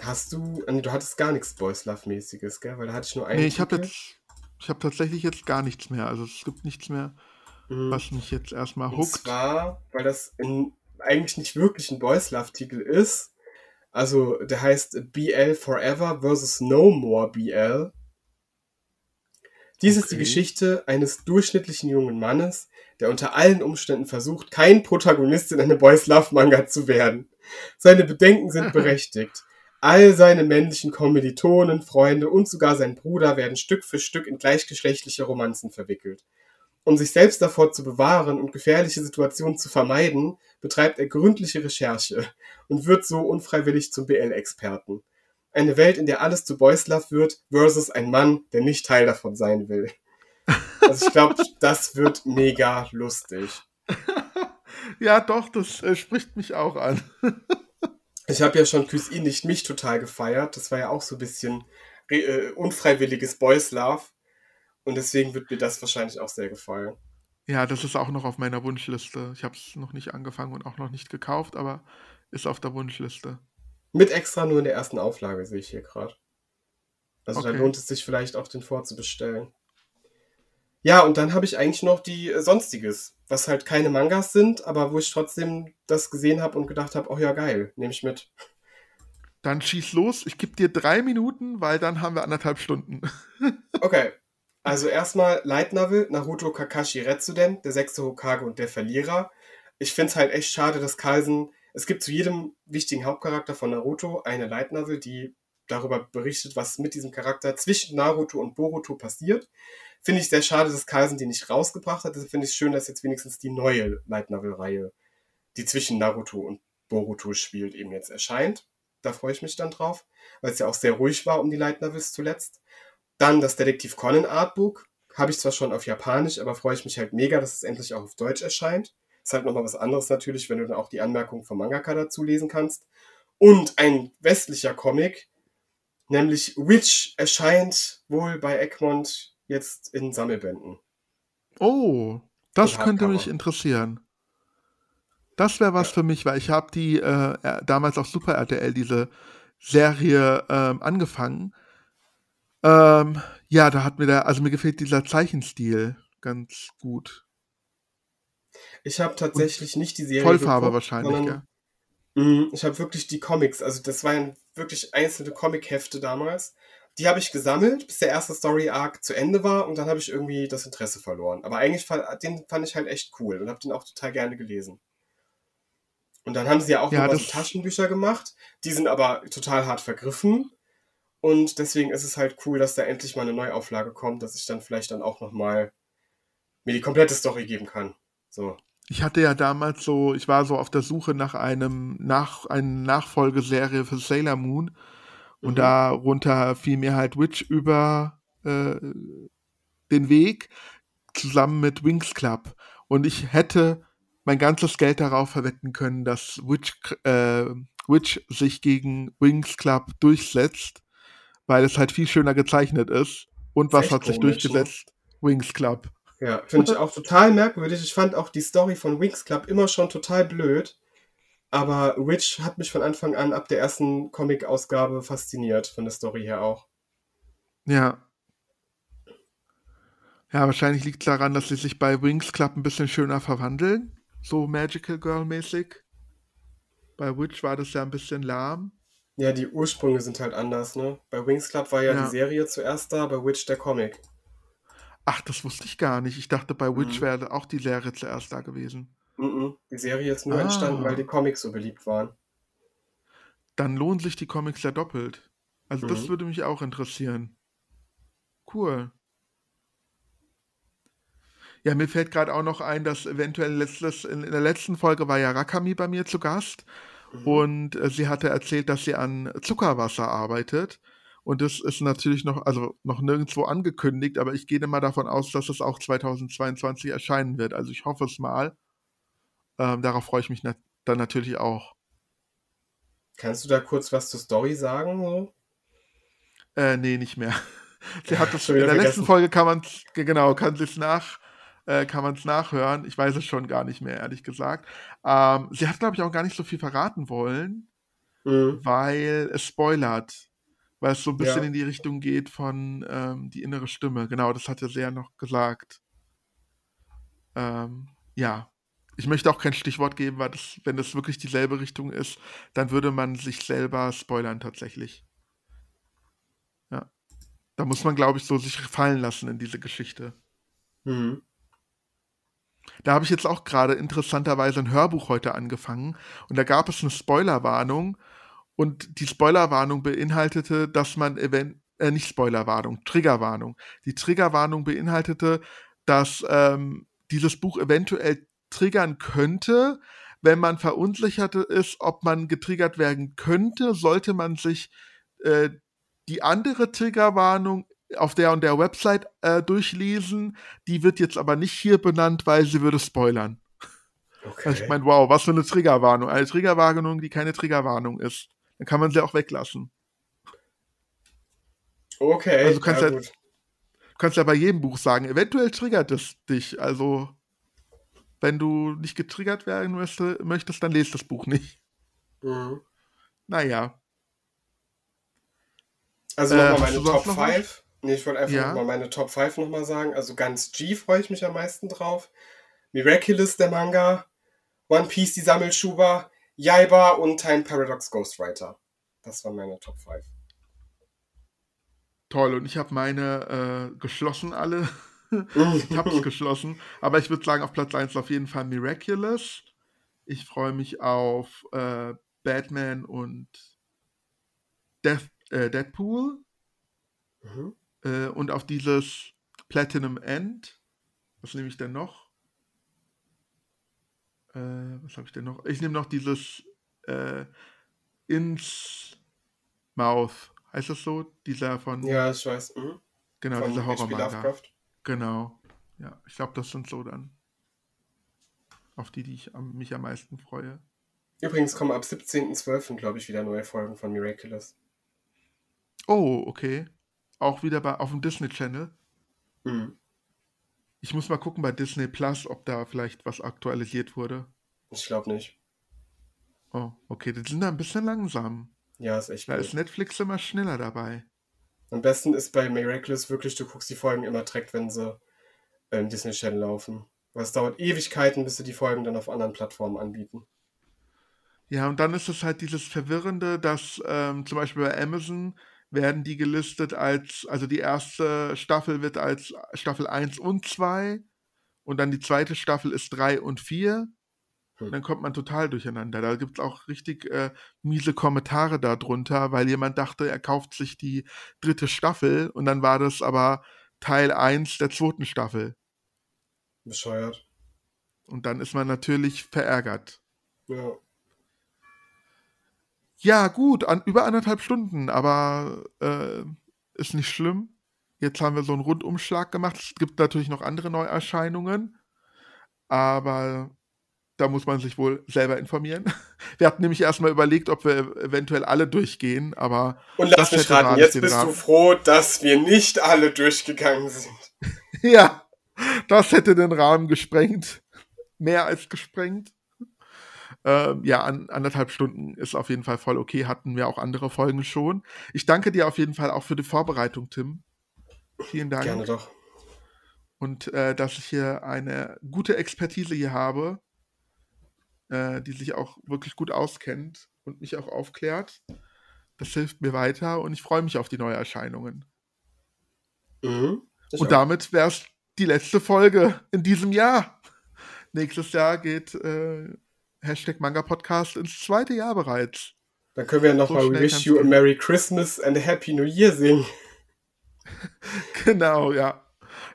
Hast du, äh, du hattest gar nichts Boys Love-mäßiges, gell? Weil da hatte ich nur einen. Nee, ich habe jetzt, ich habe tatsächlich jetzt gar nichts mehr. Also es gibt nichts mehr, Mhm. was mich jetzt erstmal Und huckt. zwar, weil das in, eigentlich nicht wirklich ein Boys Love-Titel ist. Also der heißt BL Forever versus No More BL. Dies ist die Okay. Geschichte eines durchschnittlichen jungen Mannes, der unter allen Umständen versucht, kein Protagonist in einem Boys Love Manga zu werden. Seine Bedenken sind berechtigt. All seine männlichen Kommilitonen, Freunde und sogar sein Bruder werden Stück für Stück in gleichgeschlechtliche Romanzen verwickelt. Um sich selbst davor zu bewahren und gefährliche Situationen zu vermeiden, betreibt er gründliche Recherche und wird so unfreiwillig zum BL-Experten. Eine Welt, in der alles zu Boys Love wird, versus ein Mann, der nicht Teil davon sein will. Also ich glaube, das wird mega lustig. Ja, doch, das äh, spricht mich auch an. Ich habe ja schon Küss ihn nicht mich total gefeiert. Das war ja auch so ein bisschen äh, unfreiwilliges Boys Love. Und deswegen wird mir das wahrscheinlich auch sehr gefallen. Ja, das ist auch noch auf meiner Wunschliste. Ich habe es noch nicht angefangen und auch noch nicht gekauft, aber ist auf der Wunschliste. Mit extra nur in der ersten Auflage, sehe ich hier gerade. Also da Okay. lohnt es sich vielleicht auch, den vorzubestellen. Ja, und dann habe ich eigentlich noch die äh, Sonstiges, was halt keine Mangas sind, aber wo ich trotzdem das gesehen habe und gedacht habe, oh ja, geil, nehme ich mit. Dann schieß los. Ich gebe dir drei Minuten, weil dann haben wir anderthalb Stunden. Okay, also erstmal Light Novel, Naruto Kakashi Retsuden, der sechste Hokage und der Verlierer. Ich finde es halt echt schade, dass Carlsen, es gibt zu jedem wichtigen Hauptcharakter von Naruto eine Light Novel, die darüber berichtet, was mit diesem Charakter zwischen Naruto und Boruto passiert. Finde ich sehr schade, dass Carlsen die nicht rausgebracht hat. Deshalb finde ich es schön, dass jetzt wenigstens die neue Light Novel-Reihe, die zwischen Naruto und Boruto spielt, eben jetzt erscheint. Da freue ich mich dann drauf, weil es ja auch sehr ruhig war um die Light Novels zuletzt. Dann das Detektiv Conan Artbook. Habe ich zwar schon auf Japanisch, aber freue ich mich halt mega, dass es endlich auch auf Deutsch erscheint. Ist halt nochmal was anderes natürlich, wenn du dann auch die Anmerkungen vom Mangaka dazu lesen kannst. Und ein westlicher Comic, nämlich Witch, erscheint wohl bei Egmont jetzt in Sammelbänden. Oh, das Und könnte Hardcover. mich interessieren. Das wäre was Ja. für mich, weil ich habe die äh, äh, damals auf Super RTL diese Serie ähm, angefangen. Ähm, ja, da hat mir der, also mir gefällt dieser Zeichenstil ganz gut. Ich habe tatsächlich nicht die Serie Vollfarbe geguckt, wahrscheinlich, sondern ja. Mm, Ich habe wirklich die Comics, also das waren wirklich einzelne Comic-Hefte damals. Die habe ich gesammelt, bis der erste Story-Arc zu Ende war und dann habe ich irgendwie das Interesse verloren. Aber eigentlich fand, den fand ich halt echt cool und habe den auch total gerne gelesen. Und dann haben sie ja auch Ja, so das- Taschenbücher gemacht, die sind aber total hart vergriffen. Und deswegen ist es halt cool, dass da endlich mal eine Neuauflage kommt, dass ich dann vielleicht dann auch noch mal mir die komplette Story geben kann. So. Ich hatte ja damals so, ich war so auf der Suche nach einem nach einer Nachfolgeserie für Sailor Moon und Mhm. darunter fiel mir halt Witch über äh, den Weg zusammen mit Wings Club und ich hätte mein ganzes Geld darauf verwetten können, dass Witch, äh, Witch sich gegen Wings Club durchsetzt, weil es halt viel schöner gezeichnet ist und was hat sich komisch, ne? durchgesetzt? Wings Club. Ja, finde ich auch total merkwürdig. Ich fand auch die Story von Wings Club immer schon total blöd. Aber Witch hat mich von Anfang an ab der ersten Comic-Ausgabe fasziniert, von der Story her auch. Ja. Ja, wahrscheinlich liegt es daran, dass sie sich bei Wings Club ein bisschen schöner verwandeln. So Magical Girl-mäßig. Bei Witch war das ja ein bisschen lahm. Ja, die Ursprünge sind halt anders, ne? Bei Wings Club war ja, Ja. die Serie zuerst da, bei Witch der Comic. Ach, das wusste ich gar nicht. Ich dachte, bei Witch Mhm. wäre auch die Serie zuerst da gewesen. Mhm. Die Serie ist nur Ah. entstanden, weil die Comics so beliebt waren. Dann lohnen sich die Comics ja doppelt. Also das Mhm. würde mich auch interessieren. Cool. Ja, mir fällt gerade auch noch ein, dass eventuell letztes, in, in der letzten Folge war ja Rakami bei mir zu Gast Mhm. und äh, sie hatte erzählt, dass sie an Zuckerwasser arbeitet. Und das ist natürlich noch, also noch nirgendwo angekündigt, aber ich gehe mal davon aus, dass es auch 2022 erscheinen wird. Also ich hoffe es mal. Ähm, darauf freue ich mich na dann natürlich auch. Kannst du da kurz was zur Story sagen? So? Äh, nee, nicht mehr. Sie hat das Schon in der letzten vergessen. Folge kann man genau, kann sie es nach, äh, kann man es nachhören. Ich weiß es schon gar nicht mehr, ehrlich gesagt. Ähm, sie hat, glaube ich, auch gar nicht so viel verraten wollen, Mhm. weil es spoilert. Weil es so ein bisschen Ja. in die Richtung geht von ähm, die innere Stimme. Genau, das hat ja sehr noch gesagt. Ähm, ja. Ich möchte auch kein Stichwort geben, weil das, wenn das wirklich dieselbe Richtung ist, dann würde man sich selber spoilern tatsächlich. Ja. Da muss man, glaube ich, so sich fallen lassen in diese Geschichte. Mhm. Da habe ich jetzt auch gerade interessanterweise ein Hörbuch heute angefangen und da gab es eine Spoilerwarnung und die Spoilerwarnung beinhaltete, dass man event äh, nicht Spoilerwarnung, Triggerwarnung. Die Triggerwarnung beinhaltete, dass ähm, dieses Buch eventuell triggern könnte, wenn man verunsichert ist, ob man getriggert werden könnte, sollte man sich äh, die andere Triggerwarnung auf der und der Website äh, durchlesen. Die wird jetzt aber nicht hier benannt, weil sie würde spoilern. Okay. Also ich meine, wow, was für eine Triggerwarnung. Eine Triggerwarnung, die keine Triggerwarnung ist. Dann kann man sie auch weglassen. okay. also kannst ja, ja-. Du kannst ja bei jedem Buch sagen, eventuell triggert es dich. Also, wenn du nicht getriggert werden möchte, möchtest, dann lest das Buch nicht. Mhm. Naja. Also Äh, nochmal hast meine Top noch was? 5. Nee, ich wollte einfach Ja. nochmal meine Top 5 nochmal sagen. Also ganz G freue ich mich am meisten drauf. Miraculous, der Manga. One Piece, die Sammelschuber. Yaiba und Time Paradox Ghostwriter. Das waren meine Top 5. Toll. Und ich habe meine äh, geschlossen alle. ich habe es geschlossen. Aber ich würde sagen, auf Platz 1 auf jeden Fall Miraculous. Ich freue mich auf äh, Batman und Death, äh, Deadpool. Mhm. Äh, und auf dieses Platinum End. Was nehme ich denn noch? Äh, was habe ich denn noch? Ich nehme noch dieses äh, Ins Mouth. Heißt das so? Dieser von. Ja, ich weiß. Mhm. genau, Von dieser. Horror-Manga. Genau. Ja, ich glaube, das sind so dann. Auf die, die ich am, mich am meisten freue. Übrigens kommen ab 17.12. glaube ich wieder neue Folgen von Miraculous. Oh, okay. Auch wieder bei, auf dem Disney Channel. Mhm. Ich muss mal gucken bei Disney Plus, ob da vielleicht was aktualisiert wurde. Ich glaube nicht. Oh, okay, die sind da ein bisschen langsam. Ja, ist echt Da gut. ist Netflix immer schneller dabei. Am besten ist bei Miraculous wirklich, du guckst die Folgen immer direkt, wenn sie im Disney Channel laufen. Weil es dauert Ewigkeiten, bis sie die Folgen dann auf anderen Plattformen anbieten. Ja, und dann ist es halt dieses Verwirrende, dass ähm, zum Beispiel bei Amazon werden die gelistet als, also die erste Staffel wird als Staffel 1 und 2 und dann die zweite Staffel ist 3 und 4. Hm. Und dann kommt man total durcheinander. Da gibt es auch richtig äh, miese Kommentare darunter, weil jemand dachte, er kauft sich die dritte Staffel und dann war das aber Teil 1 der zweiten Staffel. Bescheuert. Und dann ist man natürlich verärgert. Ja. Ja, gut, an, über anderthalb Stunden, aber äh, ist nicht schlimm. Jetzt haben wir so einen Rundumschlag gemacht. Es gibt natürlich noch andere Neuerscheinungen, aber da muss man sich wohl selber informieren. Wir hatten nämlich erstmal überlegt, ob wir eventuell alle durchgehen, aber Und lass mich raten, jetzt bist du Rahmen. froh, dass wir nicht alle durchgegangen sind. ja, das hätte den Rahmen gesprengt. Mehr als gesprengt. Ähm, ja, an, anderthalb Stunden ist auf jeden Fall voll okay. Hatten wir auch andere Folgen schon. Ich danke dir auf jeden Fall auch für die Vorbereitung, Tim. Vielen Dank. Gerne doch. Und äh, dass ich hier eine gute Expertise hier habe, äh, die sich auch wirklich gut auskennt und mich auch aufklärt. Das hilft mir weiter und ich freue mich auf die Neuerscheinungen. Mhm. Und auch. damit wäre es die letzte Folge in diesem Jahr. Nächstes Jahr geht äh, Hashtag Manga Podcast ins zweite Jahr bereits. Dann können wir so nochmal We Wish You a. Merry Christmas and a Happy New Year singen. Genau, ja.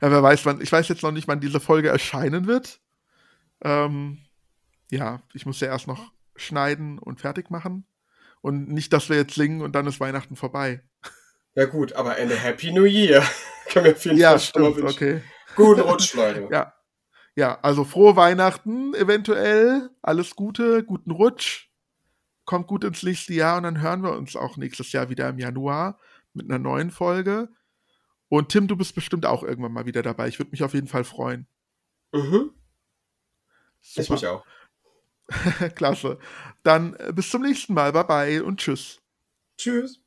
Ja, wer weiß, wann, ich weiß jetzt noch nicht, wann diese Folge erscheinen wird. Ähm, ja, ich muss ja erst noch schneiden und fertig machen. Und nicht, dass wir jetzt singen und dann ist Weihnachten vorbei. Ja gut, aber a Happy New Year. können wir auf jeden Ja, Fall stimmt, okay. Guten Rutsch, Leute. Ja. ja, also frohe Weihnachten eventuell, alles Gute, guten Rutsch, kommt gut ins nächste Jahr und dann hören wir uns auch nächstes Jahr wieder im Januar mit einer neuen Folge. Und Tim, du bist bestimmt auch irgendwann mal wieder dabei. Ich würde mich auf jeden Fall freuen. Mhm. Ich mich auch. Klasse. Dann äh, bis zum nächsten Mal. Bye bye und tschüss. Tschüss.